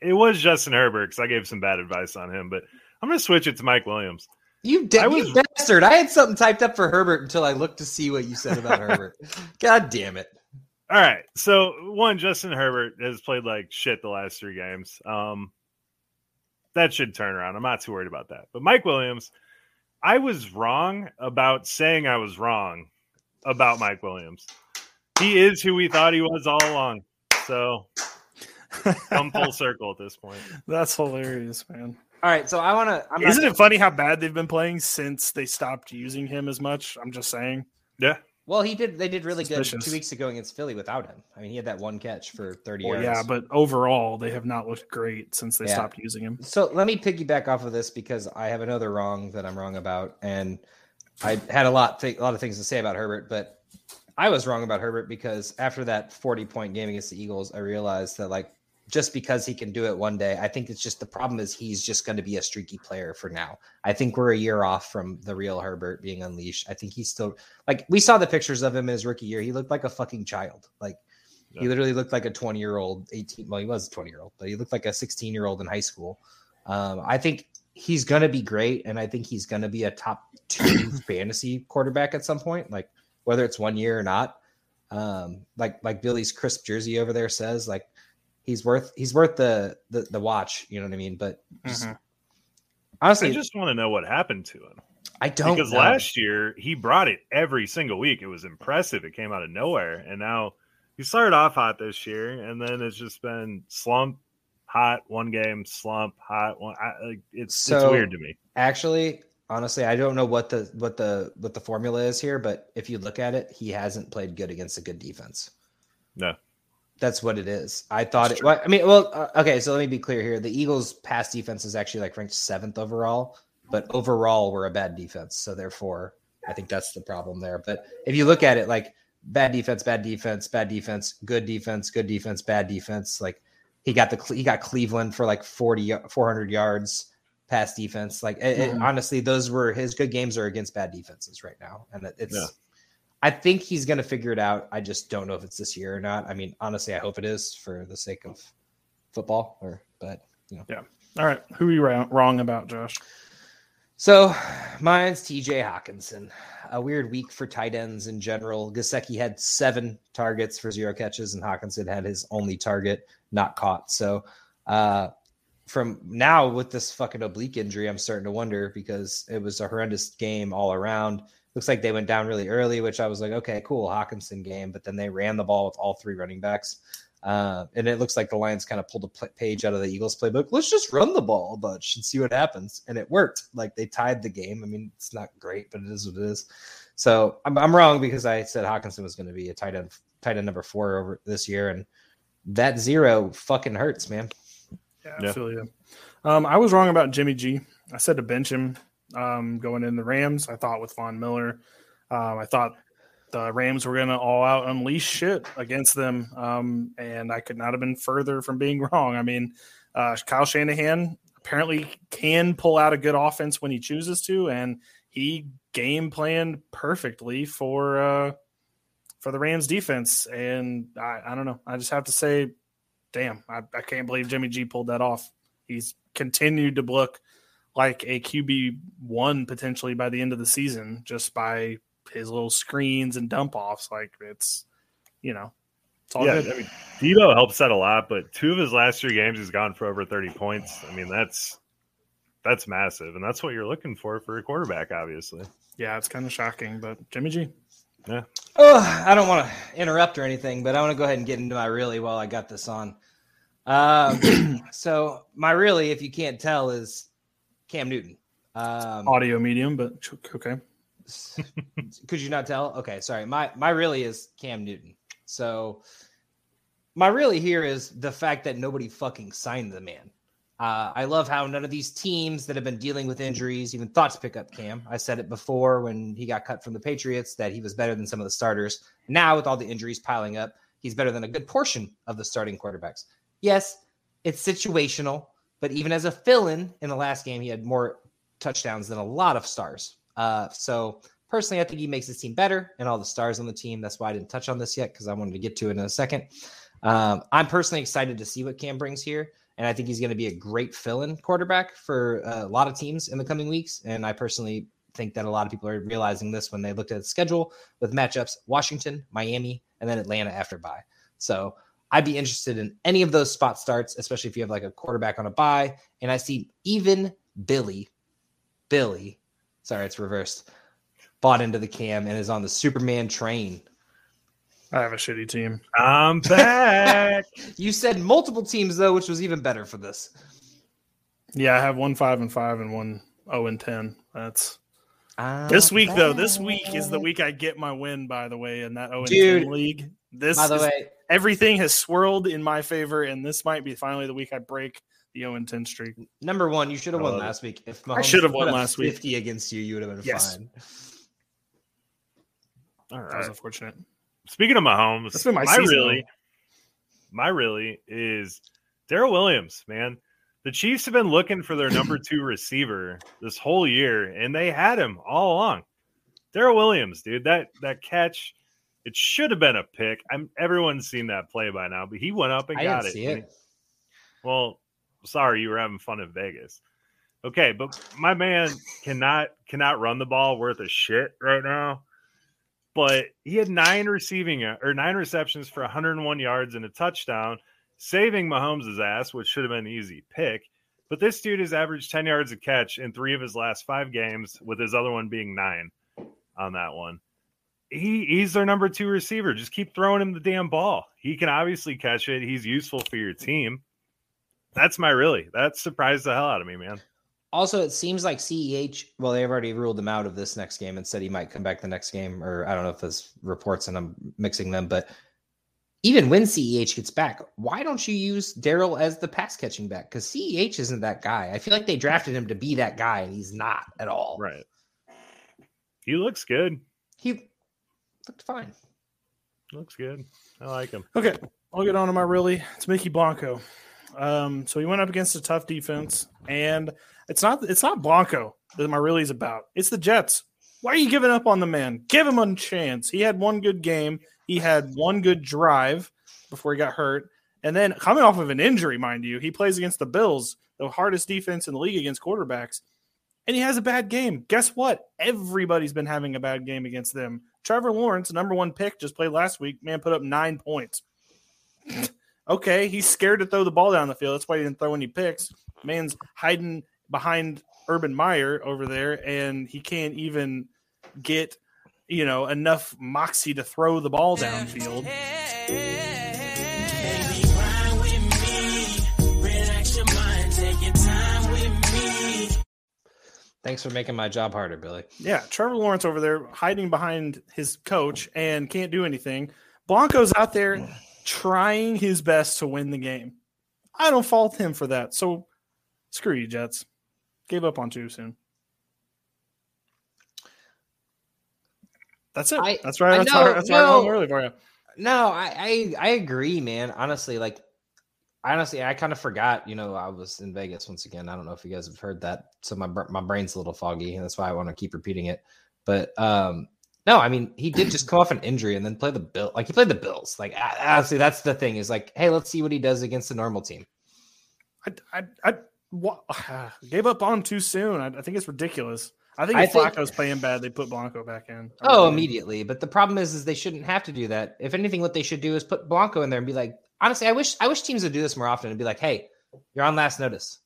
It was Justin Herbert because I gave some bad advice on him, but I'm going to switch it to Mike Williams. You, de- I you bastard. I had something typed up for Herbert until I looked to see what you said about Herbert. God damn it. All right. So one, Justin Herbert has played like shit the last three games. Um, that should turn around. I'm not too worried about that. But Mike Williams, I was wrong about saying I was wrong about Mike Williams. He is who we thought he was all along. So come full circle at this point. That's hilarious, man. All right. So I want to. I'm Isn't not, it funny how bad they've been playing since they stopped using him as much? I'm just saying. Yeah. Well, he did. They did really good two weeks ago against Philly without him. I mean, he had that one catch for 30 Well, yards. yeah, but overall, they have not looked great since they Yeah. stopped using him. So let me piggyback off of this because I have another wrong that I'm wrong about, and I had a lot, th- a lot of things to say about Herbert, but I was wrong about Herbert because after that 40 point game against the Eagles, I realized that like just because he can do it one day, I think it's just the problem is he's just going to be a streaky player for now. I think we're a year off from the real Herbert being unleashed. I think he's still like we saw the pictures of him in his rookie year. He looked like a fucking child. Like he literally looked like a 20 year old, 18. Well, he was a 20 year old, but he looked like a 16 year old in high school. Um, I think he's going to be great, and I think he's going to be a top two fantasy quarterback at some point, like whether it's one year or not. Um, like like Billy's crisp jersey over there says, like he's worth he's worth the the, the watch. You know what I mean? But just, Mhm. honestly, I just want to know what happened to him. I don't because know. last year he brought it every single week. It was impressive. It came out of nowhere, and now he started off hot this year, and then it's just been slump, hot one game, slump, hot one. I, like, it's it's So- weird to me. actually honestly i don't know what the what the what the formula is here but if you look at it he hasn't played good against a good defense No, that's what it is i thought it well, i mean well uh, okay so let me be clear here the eagles pass defense is actually like ranked seventh overall but overall we're a bad defense so therefore i think that's the problem there but if you look at it like bad defense bad defense bad defense good defense good defense bad defense like he got the he got cleveland for like 40 400 yards pass defense. Like it- it- Mhm. honestly, those were his good games are against bad defenses right now, and it- it's. Yeah. I think he's going to figure it out. I just don't know if it's this year or not. I mean, honestly, I hope it is for the sake of football. Or, but you know, yeah. All right, who are you wrong, about, Josh? so mine's T.J. Hockenson. A weird week for tight ends in general. Gesicki had seven targets for zero catches, and Hockenson had his only target not caught. So, uh, from now with this fucking oblique injury, I'm starting to wonder because it was a horrendous game all around. Looks like they went down really early, which I was like, okay, cool, Hockenson game. But then they ran the ball with all three running backs. Uh, and it looks like the Lions kind of pulled a pl- page out of the Eagles playbook. Let's just run the ball a bunch and see what happens. And it worked. Like they tied the game. I mean, it's not great, but it is what it is. So I'm, I'm wrong because I said Hockenson was going to be a tight end, tight end number four over this year. And that zero fucking hurts, man. Yeah, Yeah. Feel you. Um, I was wrong about Jimmy G. I said to bench him um, going in the Rams. I thought with Von Miller, um, I thought the Rams were going to all out unleash shit against them, um, and I could not have been further from being wrong. I mean, uh, Kyle Shanahan apparently can pull out a good offense when he chooses to, and he game planned perfectly for uh, for the Rams defense. And I, I don't know. I just have to say, damn, I, I can't believe Jimmy G pulled that off. He's continued to look like a QB one potentially by the end of the season just by his little screens and dump offs. Like it's, you know, it's all yeah, good. I mean, Deebo helps that a lot, but two of his last three games, he's gone for over 30 points. I mean, that's that's massive, and that's what you're looking for for a quarterback, obviously. Yeah, it's kind of shocking, but Jimmy G. Yeah. Oh, I don't want to interrupt or anything, but I want to go ahead and get into my really while I got this on. Um, so my really, if you can't tell, is Cam Newton. Um, Audio medium, but okay. could you not tell? Okay, sorry. My my really is Cam Newton. So my really here is the fact that nobody fucking signed the man. Uh, I love how none of these teams that have been dealing with injuries even thought to pick up Cam. I said it before when he got cut from the Patriots that he was better than some of the starters. Now, with all the injuries piling up, he's better than a good portion of the starting quarterbacks. Yes, it's situational, but even as a fill in the last game, he had more touchdowns than a lot of stars. Uh, so, personally, I think he makes his team better and all the stars on the team. That's why I didn't touch on this yet because I wanted to get to it in a second. Um, I'm personally excited to see what Cam brings here. And I think he's going to be a great fill in quarterback for a lot of teams in the coming weeks. And I personally think that a lot of people are realizing this when they looked at the schedule with matchups Washington, Miami, and then Atlanta after bye. So I'd be interested in any of those spot starts, especially if you have like a quarterback on a bye. And I see even Billy, Billy, sorry, it's reversed, bought into the cam and is on the Superman train I have a shitty team. I'm back. you said multiple teams though, which was even better for this. Yeah, I have one five and five and one zero and ten. That's uh, this week though. This week is the week I get my win. By the way, in that zero and ten league. This by the is, way, everything has swirled in my favor, and this might be finally the week I break the zero and ten streak. Number one, you should have won uh, last week. If Mahomes I should have won last week, fifty against you, you would have been yes. fine. All right, that was unfortunate. Speaking of Mahomes, That's been my, my season, really, my really is Darrel Williams, man. The Chiefs have been looking for their number two receiver this whole year, and they had him all along. Darrel Williams, dude, that that catch, it should have been a pick. I'm everyone's seen that play by now, but he went up and I got didn't it. See it. Well, sorry, you were having fun in Vegas. Okay, but my man cannot cannot run the ball worth a shit right now but he had nine receiving uh, or nine receptions for 101 yards and a touchdown, saving Mahomes' ass, which should have been an easy pick. But this dude has averaged 10 yards a catch in three of his last five games, with his other one being nine on that one. He he's their number two receiver. Just keep throwing him the damn ball. He can obviously catch it. He's useful for your team. That's my really. That surprised the hell out of me, man. Also, it seems like CEH, well, they've already ruled him out of this next game and said he might come back the next game, or I don't know if there's reports and I'm mixing them, but even when CEH gets back, why don't you use Darrel as the pass catching back? Because CEH isn't that guy. I feel like they drafted him to be that guy, and he's not at all. Right. He looks good. He looked fine. Looks good. I like him. Okay. I'll get on to my really. It's Mickey Blanco. Um, so he went up against a tough defense, and it's not it's not Blanco that my really is about. It's the Jets. Why are you giving up on the man? Give him a chance. He had one good game. He had one good drive before he got hurt. And then coming off of an injury, mind you, he plays against the Bills, the hardest defense in the league against quarterbacks. And he has a bad game. Guess what? Everybody's been having a bad game against them. Trevor Lawrence, number one pick, just played last week. Man put up nine points. okay, he's scared to throw the ball down the field. That's why he didn't throw any picks. Man's hiding behind Urban Meyer over there, and he can't even get you know enough moxie to throw the ball downfield. Thanks for making my job harder, Billy. Yeah, Trevor Lawrence over there hiding behind his coach and can't do anything. Blanco's out there trying his best to win the game. I don't fault him for that. So screw you, Jets. Gave up on too soon. That's it. I, that's right. That's, know, that's no, right. Early for you. No, I, I I agree, man. Honestly, like honestly, I kind of forgot. You know, I was in Vegas once again. I don't know if you guys have heard that, so my my brain's a little foggy, and that's why I want to keep repeating it. But um, No, I mean he did just come off an injury and then play the bill. Like he played the Bills. Like honestly, that's the thing. Is like, hey, let's see what he does against a normal team. I, I, I gave up on him too soon. I, I think it's ridiculous. I think I if think- Flacco's playing bad, they put Blanco back in. Oh, immediately. But the problem is, is they shouldn't have to do that. If anything, what they should do is put Blanco in there and be like, honestly, I wish I wish teams would do this more often and be like, hey, you're on last notice.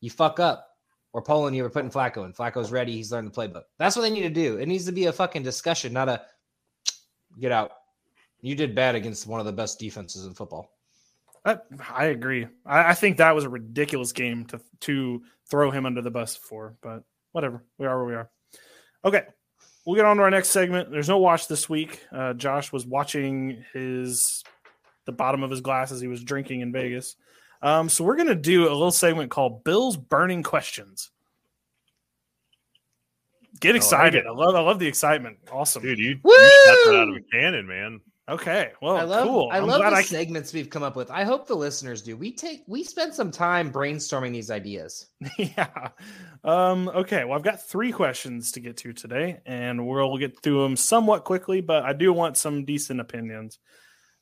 You fuck up. We're polling you. We're putting Flacco in. Flacco's ready. He's learned the playbook. That's what they need to do. It needs to be a fucking discussion, not a get out. You did bad against one of the best defenses in football. I, I agree. I, I think that was a ridiculous game to to throw him under the bus for, but whatever. We are where we are. Okay, we'll get on to our next segment. There's no watch this week. Uh, Josh was watching his the bottom of his glass as he was drinking in Vegas. Um, so we're gonna do a little segment called Bill's Burning Questions. Get like excited! it. I love I love the excitement. Awesome, Dude, you, Woo! you shot that out of a cannon, man. Okay, well, I love, cool. I I'm love the I segments we've come up with. I hope the listeners do. We take we spend some time brainstorming these ideas. yeah. Um, okay. Well, I've got three questions to get to today, and we'll get through them somewhat quickly, but I do want some decent opinions.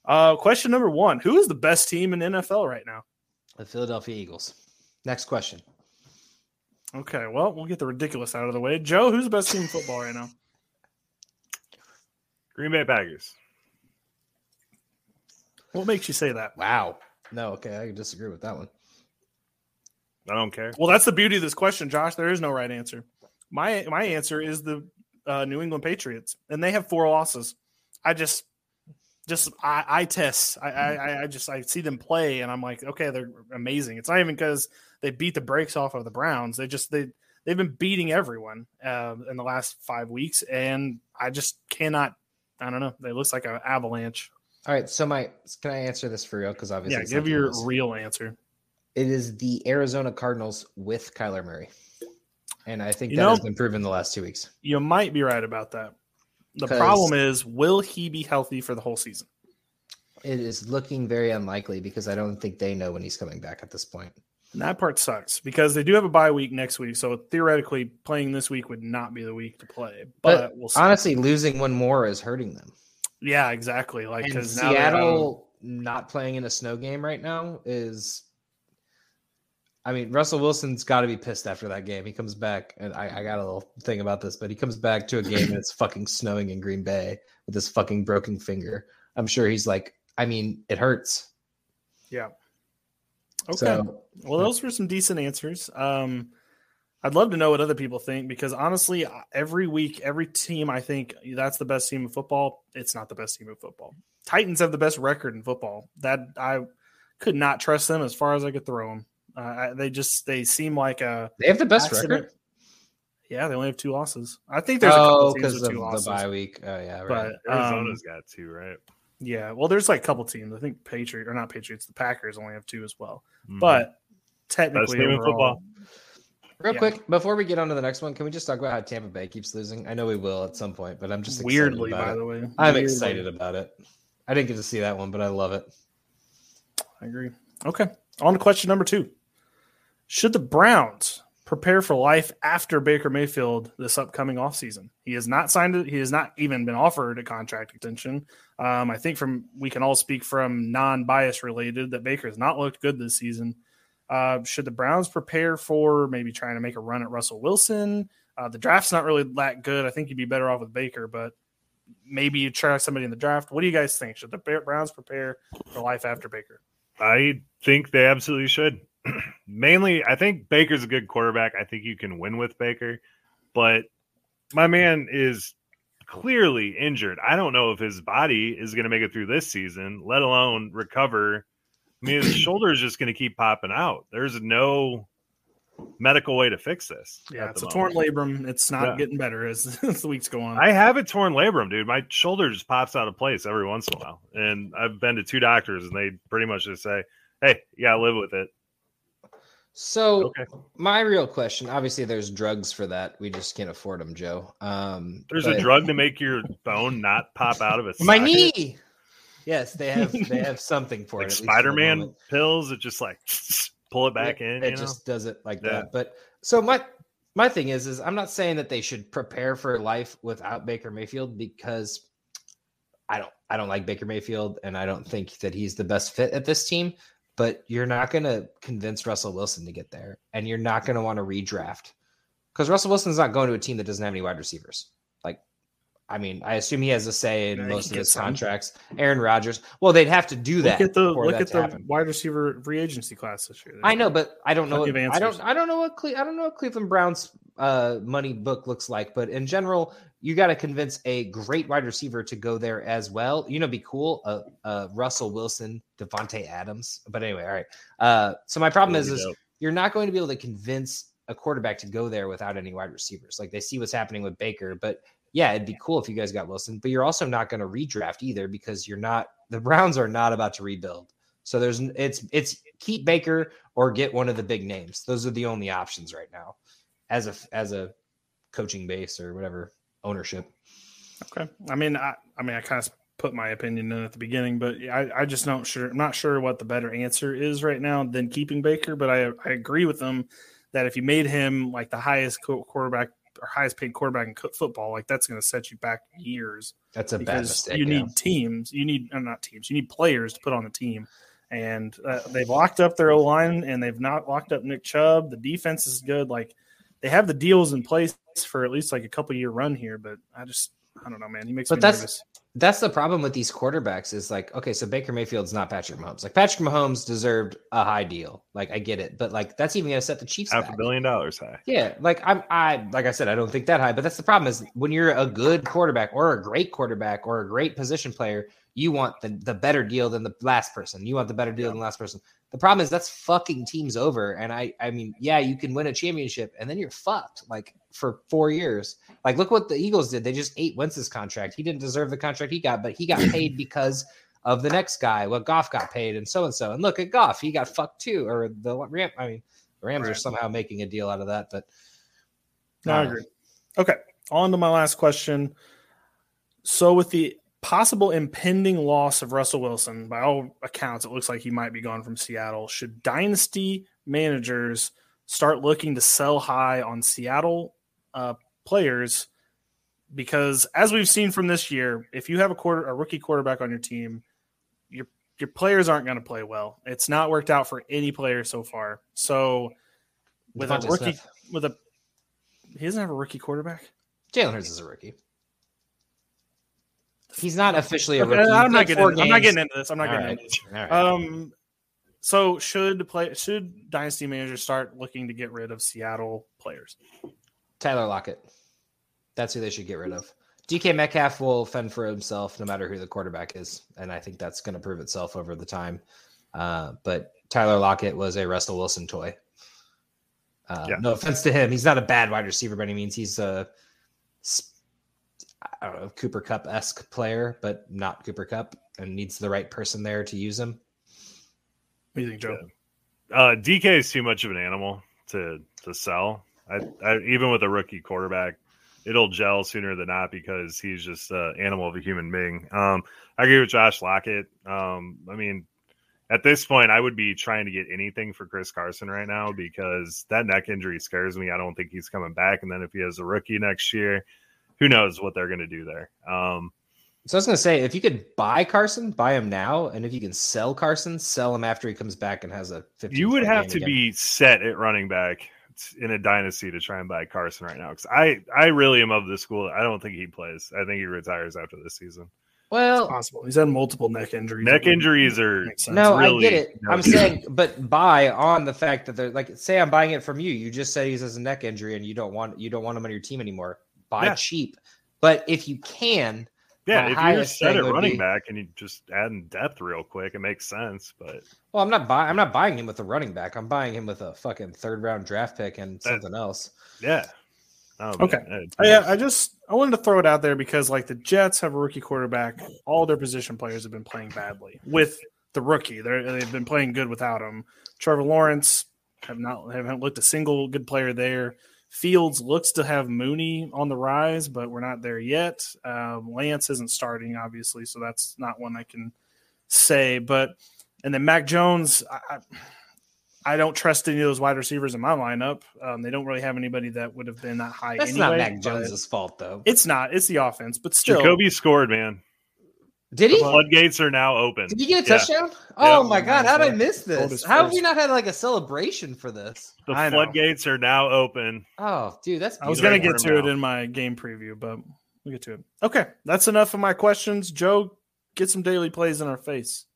Uh, question number one Who is the best team in NFL right now? The Philadelphia Eagles. Next question. Okay. Well, we'll get the ridiculous out of the way. Joe, who's the best team in football right now? Green Bay Packers. What makes you say that? Wow. No, okay, I disagree with that one. I don't care. Well, that's the beauty of this question, Josh. There is no right answer. My my answer is the uh, New England Patriots, and they have four losses. I just, just I, I test. I, I I just I see them play, and I'm like, okay, they're amazing. It's not even because they beat the brakes off of the Browns. They just they they've been beating everyone uh, in the last five weeks, and I just cannot. I don't know. It looks like an avalanche. All right, so my can I answer this for real? Because obviously, Yeah, give your real answer. It is the Arizona Cardinals with Kyler Murray, and I think You that know- has been proven the last two weeks. You might be right about that. The problem is, will he be healthy for the whole season? It is looking very unlikely because I don't think they know when he's coming back at this point. And that part sucks because they do have a bye week next week. So theoretically, playing this week would not be the week to play. But, But, we'll see. honestly, losing one more is hurting them. yeah, exactly. Like because now they're out of- Seattle not playing in a snow game right now is. I mean, Russell Wilson's got to be pissed after that game. He comes back, and I, I got a little thing about this, but he comes back to a game and it's fucking snowing in Green Bay with his fucking broken finger. I'm sure he's like, I mean, it hurts. yeah. Okay. So well, those were some decent answers. Um, I'd love to know what other people think because honestly, every week, every team I think that's the best team in football. It's not the best team in football. Titans have the best record in football. That I could not trust them as far as I could throw them. Uh, they just they seem like a they have the best accident. record. Yeah, they only have two losses. I think there's a Oh, couple teams because with of two the losses. bye week. Oh yeah, right. But um, Arizona's got two, right? yeah, well, there's like a couple teams. I think Patriot or not Patriots. The Packers only have two as well. Mhm. But technically, team in overall, Real Yeah. quick, before we get on to the next one, can we just talk about how Tampa Bay keeps losing? I know we will at some point, but I'm just excited weirdly, about by it. the way, I'm Weirdly. excited about it. I didn't get to see that one, but I love it. I agree. Okay, on to question number two: Should the Browns prepare for life after Baker Mayfield this upcoming offseason? He has not signed it. He has not even been offered a contract extension. Um, I think from we can all speak from non-bias related that Baker has not looked good this season. Uh, should the Browns prepare for maybe trying to make a run at Russell Wilson? Uh, the draft's not really that good. I think you'd be better off with Baker, but maybe you try somebody in the draft. What do you guys think? Should the Browns prepare for life after Baker? I think they absolutely should. Mainly, I think Baker's a good quarterback. I think you can win with Baker, but my man is clearly injured. I don't know if his body is going to make it through this season, let alone recover. I mean, his shoulder is just going to keep popping out. There's no medical way to fix this. Yeah, it's a torn labrum. It's not Yeah. getting better as, as the weeks go on. I have a torn labrum, dude. My shoulder just pops out of place every once in a while. And I've been to two doctors and they pretty much just say, Hey, you gotta live with it. So Okay. my real question, obviously, there's drugs for that. We just can't afford them, Joe. Um, There's but- a drug to make your bone not pop out of its My knee. Yes, they have. They have something for Like it. at least for the Spider Man pills, it just like pull it back it, in. It you know? just does it like Yeah. that. But so my My thing is, is I'm not saying that they should prepare for life without Baker Mayfield because I don't I don't like Baker Mayfield and I don't think that he's the best fit at this team. But you're not going to convince Russell Wilson to get there, and you're not going to want to redraft because Russell Wilson's not going to a team that doesn't have any wide receivers. I mean, I assume he has a say in Yeah, most of his some. contracts. Aaron Rodgers, well, they'd have to do that. Look at the look at the happen. wide receiver free agency class this year. I know, but I don't know. What, I don't. I don't know what Cle- I don't know what Cleveland Browns uh, money book looks like. But in general, you got to convince a great wide receiver to go there as well. You know, be cool. Uh, uh, Russell Wilson, Davante Adams. But anyway, all right. Uh, so my problem is, Really is dope. you're not going to be able to convince a quarterback to go there without any wide receivers. Like they see what's happening with Baker, but yeah, it'd be cool if you guys got Wilson. But you're also not going to redraft either because you're not. The Browns are not about to rebuild. So there's it's it's keep Baker or get one of the big names. Those are the only options right now, as a as a coaching base or whatever ownership. Okay. I mean, I, I mean, I kind of put my opinion in at the beginning, but I, I just don't sure. I'm not sure what the better answer is right now than keeping Baker. But I, I agree with them that if you made him like the highest quarterback or highest paid quarterback in football, like that's going to set you back years. That's a bad because mistake. you yeah. need teams. You need uh, not teams. You need players to put on the team. And uh, they've locked up their O line, and they've not locked up Nick Chubb. The defense is good. Like they have the deals in place for at least like a couple year run here. But I just I don't know, man. He makes But me that's nervous. That's the problem with these quarterbacks is like okay, so Baker Mayfield's not Patrick Mahomes. Like Patrick Mahomes deserved a high deal. Like I get it, but like that's even going to set the Chiefs half back. a billion dollars high. Yeah, like I'm I like I said, I don't think that high, but that's the problem is when you're a good quarterback or a great quarterback or a great position player, you want the, the better deal than the last person. You want the better deal than the last person. The problem is that's fucking teams over. And I I mean, yeah, you can win a championship and then you're fucked like for four years. Like look what the Eagles did. They just ate Wentz's contract. He didn't deserve the contract he got, but he got paid because of the next guy. What Goff got paid and so and so. And look at Goff, he got fucked too. Or the Ram. I mean, the Rams are somehow making a deal out of that, but No, I Uh, agree. Okay, on to my last question. So, with the possible impending loss of Russell Wilson, by all accounts, it looks like he might be gone from Seattle. Should dynasty managers start looking to sell high on Seattle uh, players? Because as we've seen from this year, if you have a quarter a rookie quarterback on your team, your your players aren't going to play well. It's not worked out for any player so far. So, with DeVonta a rookie Smith. with a he doesn't have a rookie quarterback. Jalen Hurts is a rookie. He's not officially a Okay, rookie. I'm not getting. Into, I'm not getting into this. I'm not All getting right. into this. All right. Um, so should play should dynasty managers start looking to get rid of Seattle players? Tyler Lockett. That's who they should get rid of. DK Metcalf will fend for himself no matter who the quarterback is, and I think that's going to prove itself over the time. Uh, but Tyler Lockett was a Russell Wilson toy. Uh, Yeah. No offense to him, he's not a bad wide receiver by any means. He's a s- I don't know Cooper Kupp esque player, but not Cooper Kupp, and needs the right person there to use him. What do you think, Joe? Uh, DK is too much of an animal to to sell. I, I even with a rookie quarterback, it'll gel sooner than not because he's just an animal of a human being. Um, I agree with Josh Lockett. Um, I mean, at this point, I would be trying to get anything for Chris Carson right now because that neck injury scares me. I don't think he's coming back. And then if he has a rookie next year, who knows what they're going to do there? Um, So I was going to say, if you could buy Carson, buy him now, and if you can sell Carson, sell him after he comes back and has a. 15 you would have to again. be set at running back in a dynasty to try and buy Carson right now because I I really am of the school. I don't think he plays. I think he retires after this season. well. Possible. He's had multiple neck injuries. Neck injuries are Makes sense. No, I get it. no I'm good. saying, but buy on the fact that they're like, say, I'm buying it from you. You just said he has a neck injury, and you don't want you don't want him on your team anymore. Buy Yeah. cheap, but if you can, yeah. If you're highest set thing at would running be- back and you just add in depth real quick, it makes sense. But well, I'm not buying. I'm not buying him with a running back. I'm buying him with a fucking third round draft pick and something else. yeah, Oh, Okay. man, I, uh, I just I wanted to throw it out there because like the Jets have a rookie quarterback. All their position players have been playing badly with the rookie. They're, they've been playing good without him. Trevor Lawrence have not haven't looked a single good player there. Fields looks to have Mooney on the rise, but we're not there yet. Um, Lance isn't starting, obviously, so that's not one I can say. But and then Mac Jones, I, I, I don't trust any of those wide receivers in my lineup. Um, they don't really have anybody that would have been that high. That's anyway, not Mac but Jones's fault, though. It's not. It's the offense, but still. Jakobi scored, man. Did The he? floodgates are now open. Did he get a Yeah. touchdown? Oh Yeah. my god, how did I miss this? How have we not had like a celebration for this? The I know. floodgates are now open. Oh, dude, that's I was gonna get to it in my game preview, but we'll get to it. Okay, that's enough of my questions. Joe, get some daily plays in our face.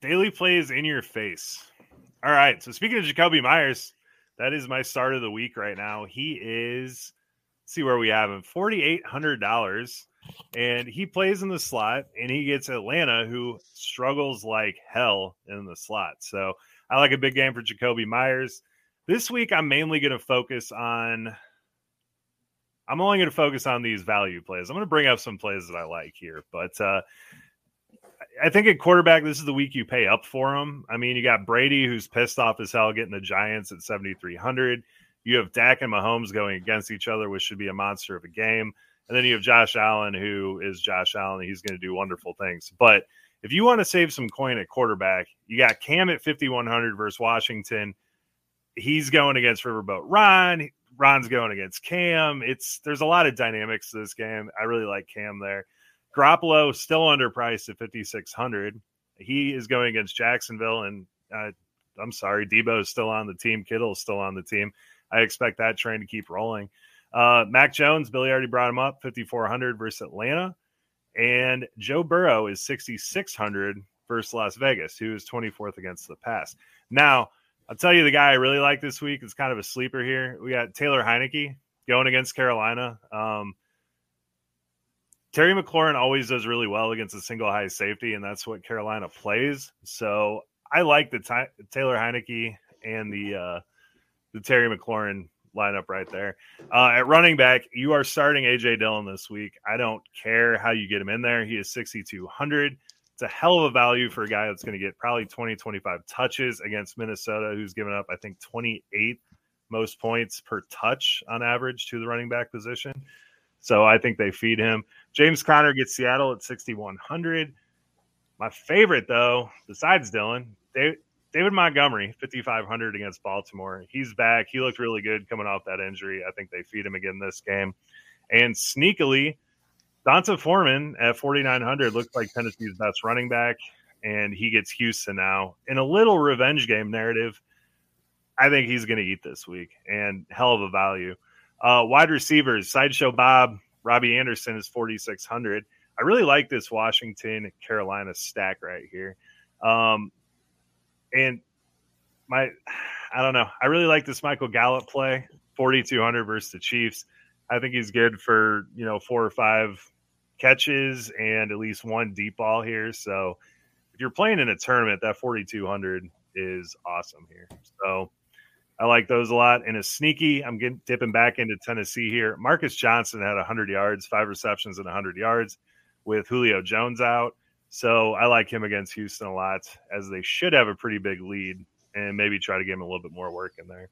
Daily plays in your face. All right. So speaking of Jakobi Meyers, that is my start of the week right now. He is let's see where we have him. Forty eight hundred dollars. And he plays in the slot and he gets Atlanta, who struggles like hell in the slot. So I like a big game for Jakobi Meyers. This week I'm mainly going to focus on I'm only going to focus on these value plays. I'm going to bring up some plays that I like here, but uh I think at quarterback, this is the week you pay up for him. I mean, you got Brady, who's pissed off as hell, getting the Giants at 7,300. You have Dak and Mahomes going against each other, which should be a monster of a game. And then you have Josh Allen, who is Josh Allen. He's going to do wonderful things. But if you want to save some coin at quarterback, you got Cam at 5,100 versus Washington. He's going against Riverboat Ron. Ron's going against Cam. It's there's a lot of dynamics to this game. I really like Cam there. Garoppolo still underpriced at 5600. He is going against Jacksonville, and uh, I'm sorry, Deebo is still on the team. Kittle is still on the team. I expect that train to keep rolling. Uh, Mac Jones, Billy already brought him up, 5400 versus Atlanta, and Joe Burrow is 6600 versus Las Vegas, who is 24th against the pass. Now, I'll tell you the guy I really like this week is kind of a sleeper here. We got Taylor Heinicke going against Carolina. Um, Terry McLaurin always does really well against a single high safety, and that's what Carolina plays. So I like the Ty- Taylor Heinicke and the uh, the Terry McLaurin lineup right there. Uh, at running back, you are starting AJ Dillon this week. I don't care how you get him in there. He is 6,200. It's a hell of a value for a guy that's going to get probably 20, 25 touches against Minnesota, who's given up, I think, 28 most points per touch on average to the running back position. So I think they feed him. James Conner gets Seattle at 6,100. My favorite, though, besides Dillon, David, Montgomery, 5,500 against Baltimore. He's back. He looked really good coming off that injury. I think they feed him again this game. And sneakily, D'Onta Foreman at 4,900 looks like Tennessee's best running back, and he gets Houston now. In a little revenge game narrative, I think he's going to eat this week, and hell of a value. Uh, wide receivers, Sideshow Bob, Robbie Anderson is 4,600. I really like this Washington Carolina stack right here. Um, and my, I don't know. I really like this Michael Gallup play, 4,200 versus the Chiefs. I think he's good for, you know, four or five catches and at least one deep ball here. So if you're playing in a tournament, that 4,200 is awesome here. So I like those a lot. And a sneaky, I'm getting dipping back into Tennessee here. Marcus Johnson had 100 yards, five receptions, and 100 yards with Julio Jones out. So I like him against Houston a lot, as they should have a pretty big lead and maybe try to give him a little bit more work in there.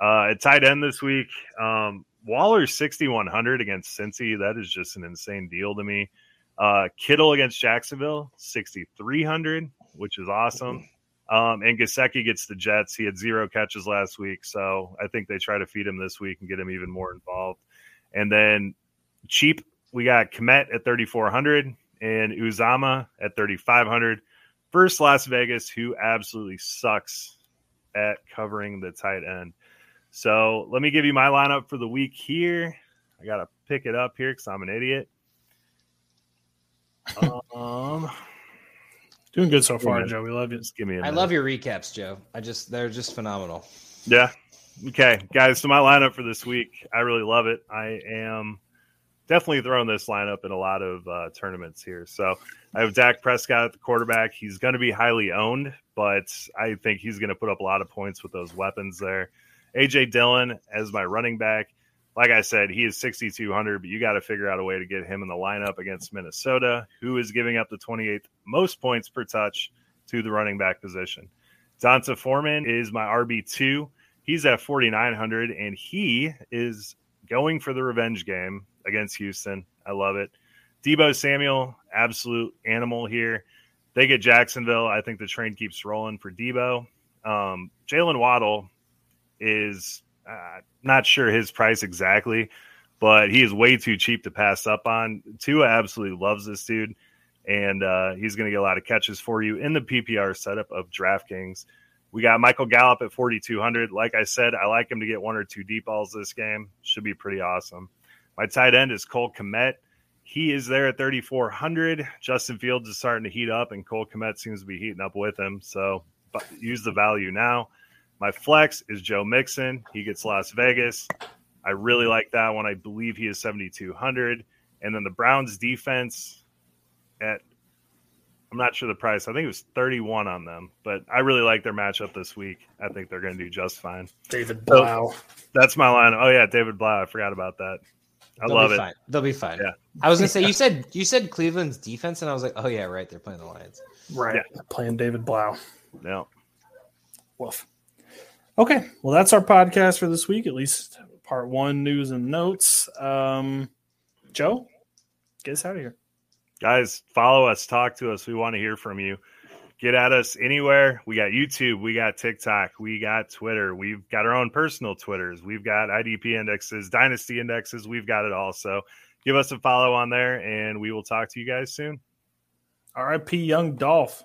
Uh, at tight end this week, um, Waller 6,100 against Cincy. That is just an insane deal to me. Uh, Kittle against Jacksonville, 6,300, which is awesome. Um, and Gesicki gets the Jets. He had zero catches last week, so I think they try to feed him this week and get him even more involved. And then cheap, we got Kmet at 3,400 and Uzomah at 3,500. First, Las Vegas, who absolutely sucks at covering the tight end. So let me give you my lineup for the week here. I got to pick it up here because I'm an idiot. Um, Doing good so far, Yeah. Joe. We love you. just give me a I minute. love your recaps, Joe. I just they're just phenomenal. Yeah. Okay, guys. So my lineup for this week, I really love it. I am definitely throwing this lineup in a lot of uh, tournaments here. So I have Dak Prescott at the quarterback. He's going to be highly owned, but I think he's going to put up a lot of points with those weapons there. AJ Dillon as my running back. Like I said, he is 6,200, but you got to figure out a way to get him in the lineup against Minnesota, who is giving up the 28th most points per touch to the running back position. D'Onta Foreman is my RB2. He's at 4,900, and he is going for the revenge game against Houston. I love it. Deebo Samuel, absolute animal here. They get Jacksonville. I think the train keeps rolling for Deebo. Um, Jaylen Waddle is uh, not sure his price exactly, but he is way too cheap to pass up on. Tua absolutely loves this dude, and uh, he's going to get a lot of catches for you in the PPR setup of DraftKings. We got Michael Gallup at 4,200. Like I said, I like him to get one or two deep balls this game. Should be pretty awesome. My tight end is Cole Kmet. He is there at 3,400. Justin Fields is starting to heat up, and Cole Kmet seems to be heating up with him. So use the value now. My flex is Joe Mixon. He gets Las Vegas. I really like that one. I believe he is 7,200. And then the Browns defense at, I'm not sure the price. I think it was 31 on them, but I really like their matchup this week. I think they're going to do just fine. David Blough. So that's my line. Oh, yeah, David Blough. I forgot about that. I They'll love it. Fine. They'll be fine. Yeah. I was gonna say you said you said Cleveland's defense, and I was like, oh yeah, right. They're playing the Lions. Right. Yeah. Playing David Blough. Yeah. Woof. Okay. Well, that's our podcast for this week, at least part one news and notes. Um, Joe, get us out of here. Guys, follow us, talk to us. We want to hear from you. Get at us anywhere. We got YouTube, we got TikTok, we got Twitter, we've got our own personal Twitters, we've got IDP indexes, dynasty indexes, we've got it all. So give us a follow on there, and we will talk to you guys soon. RIP Young Dolph.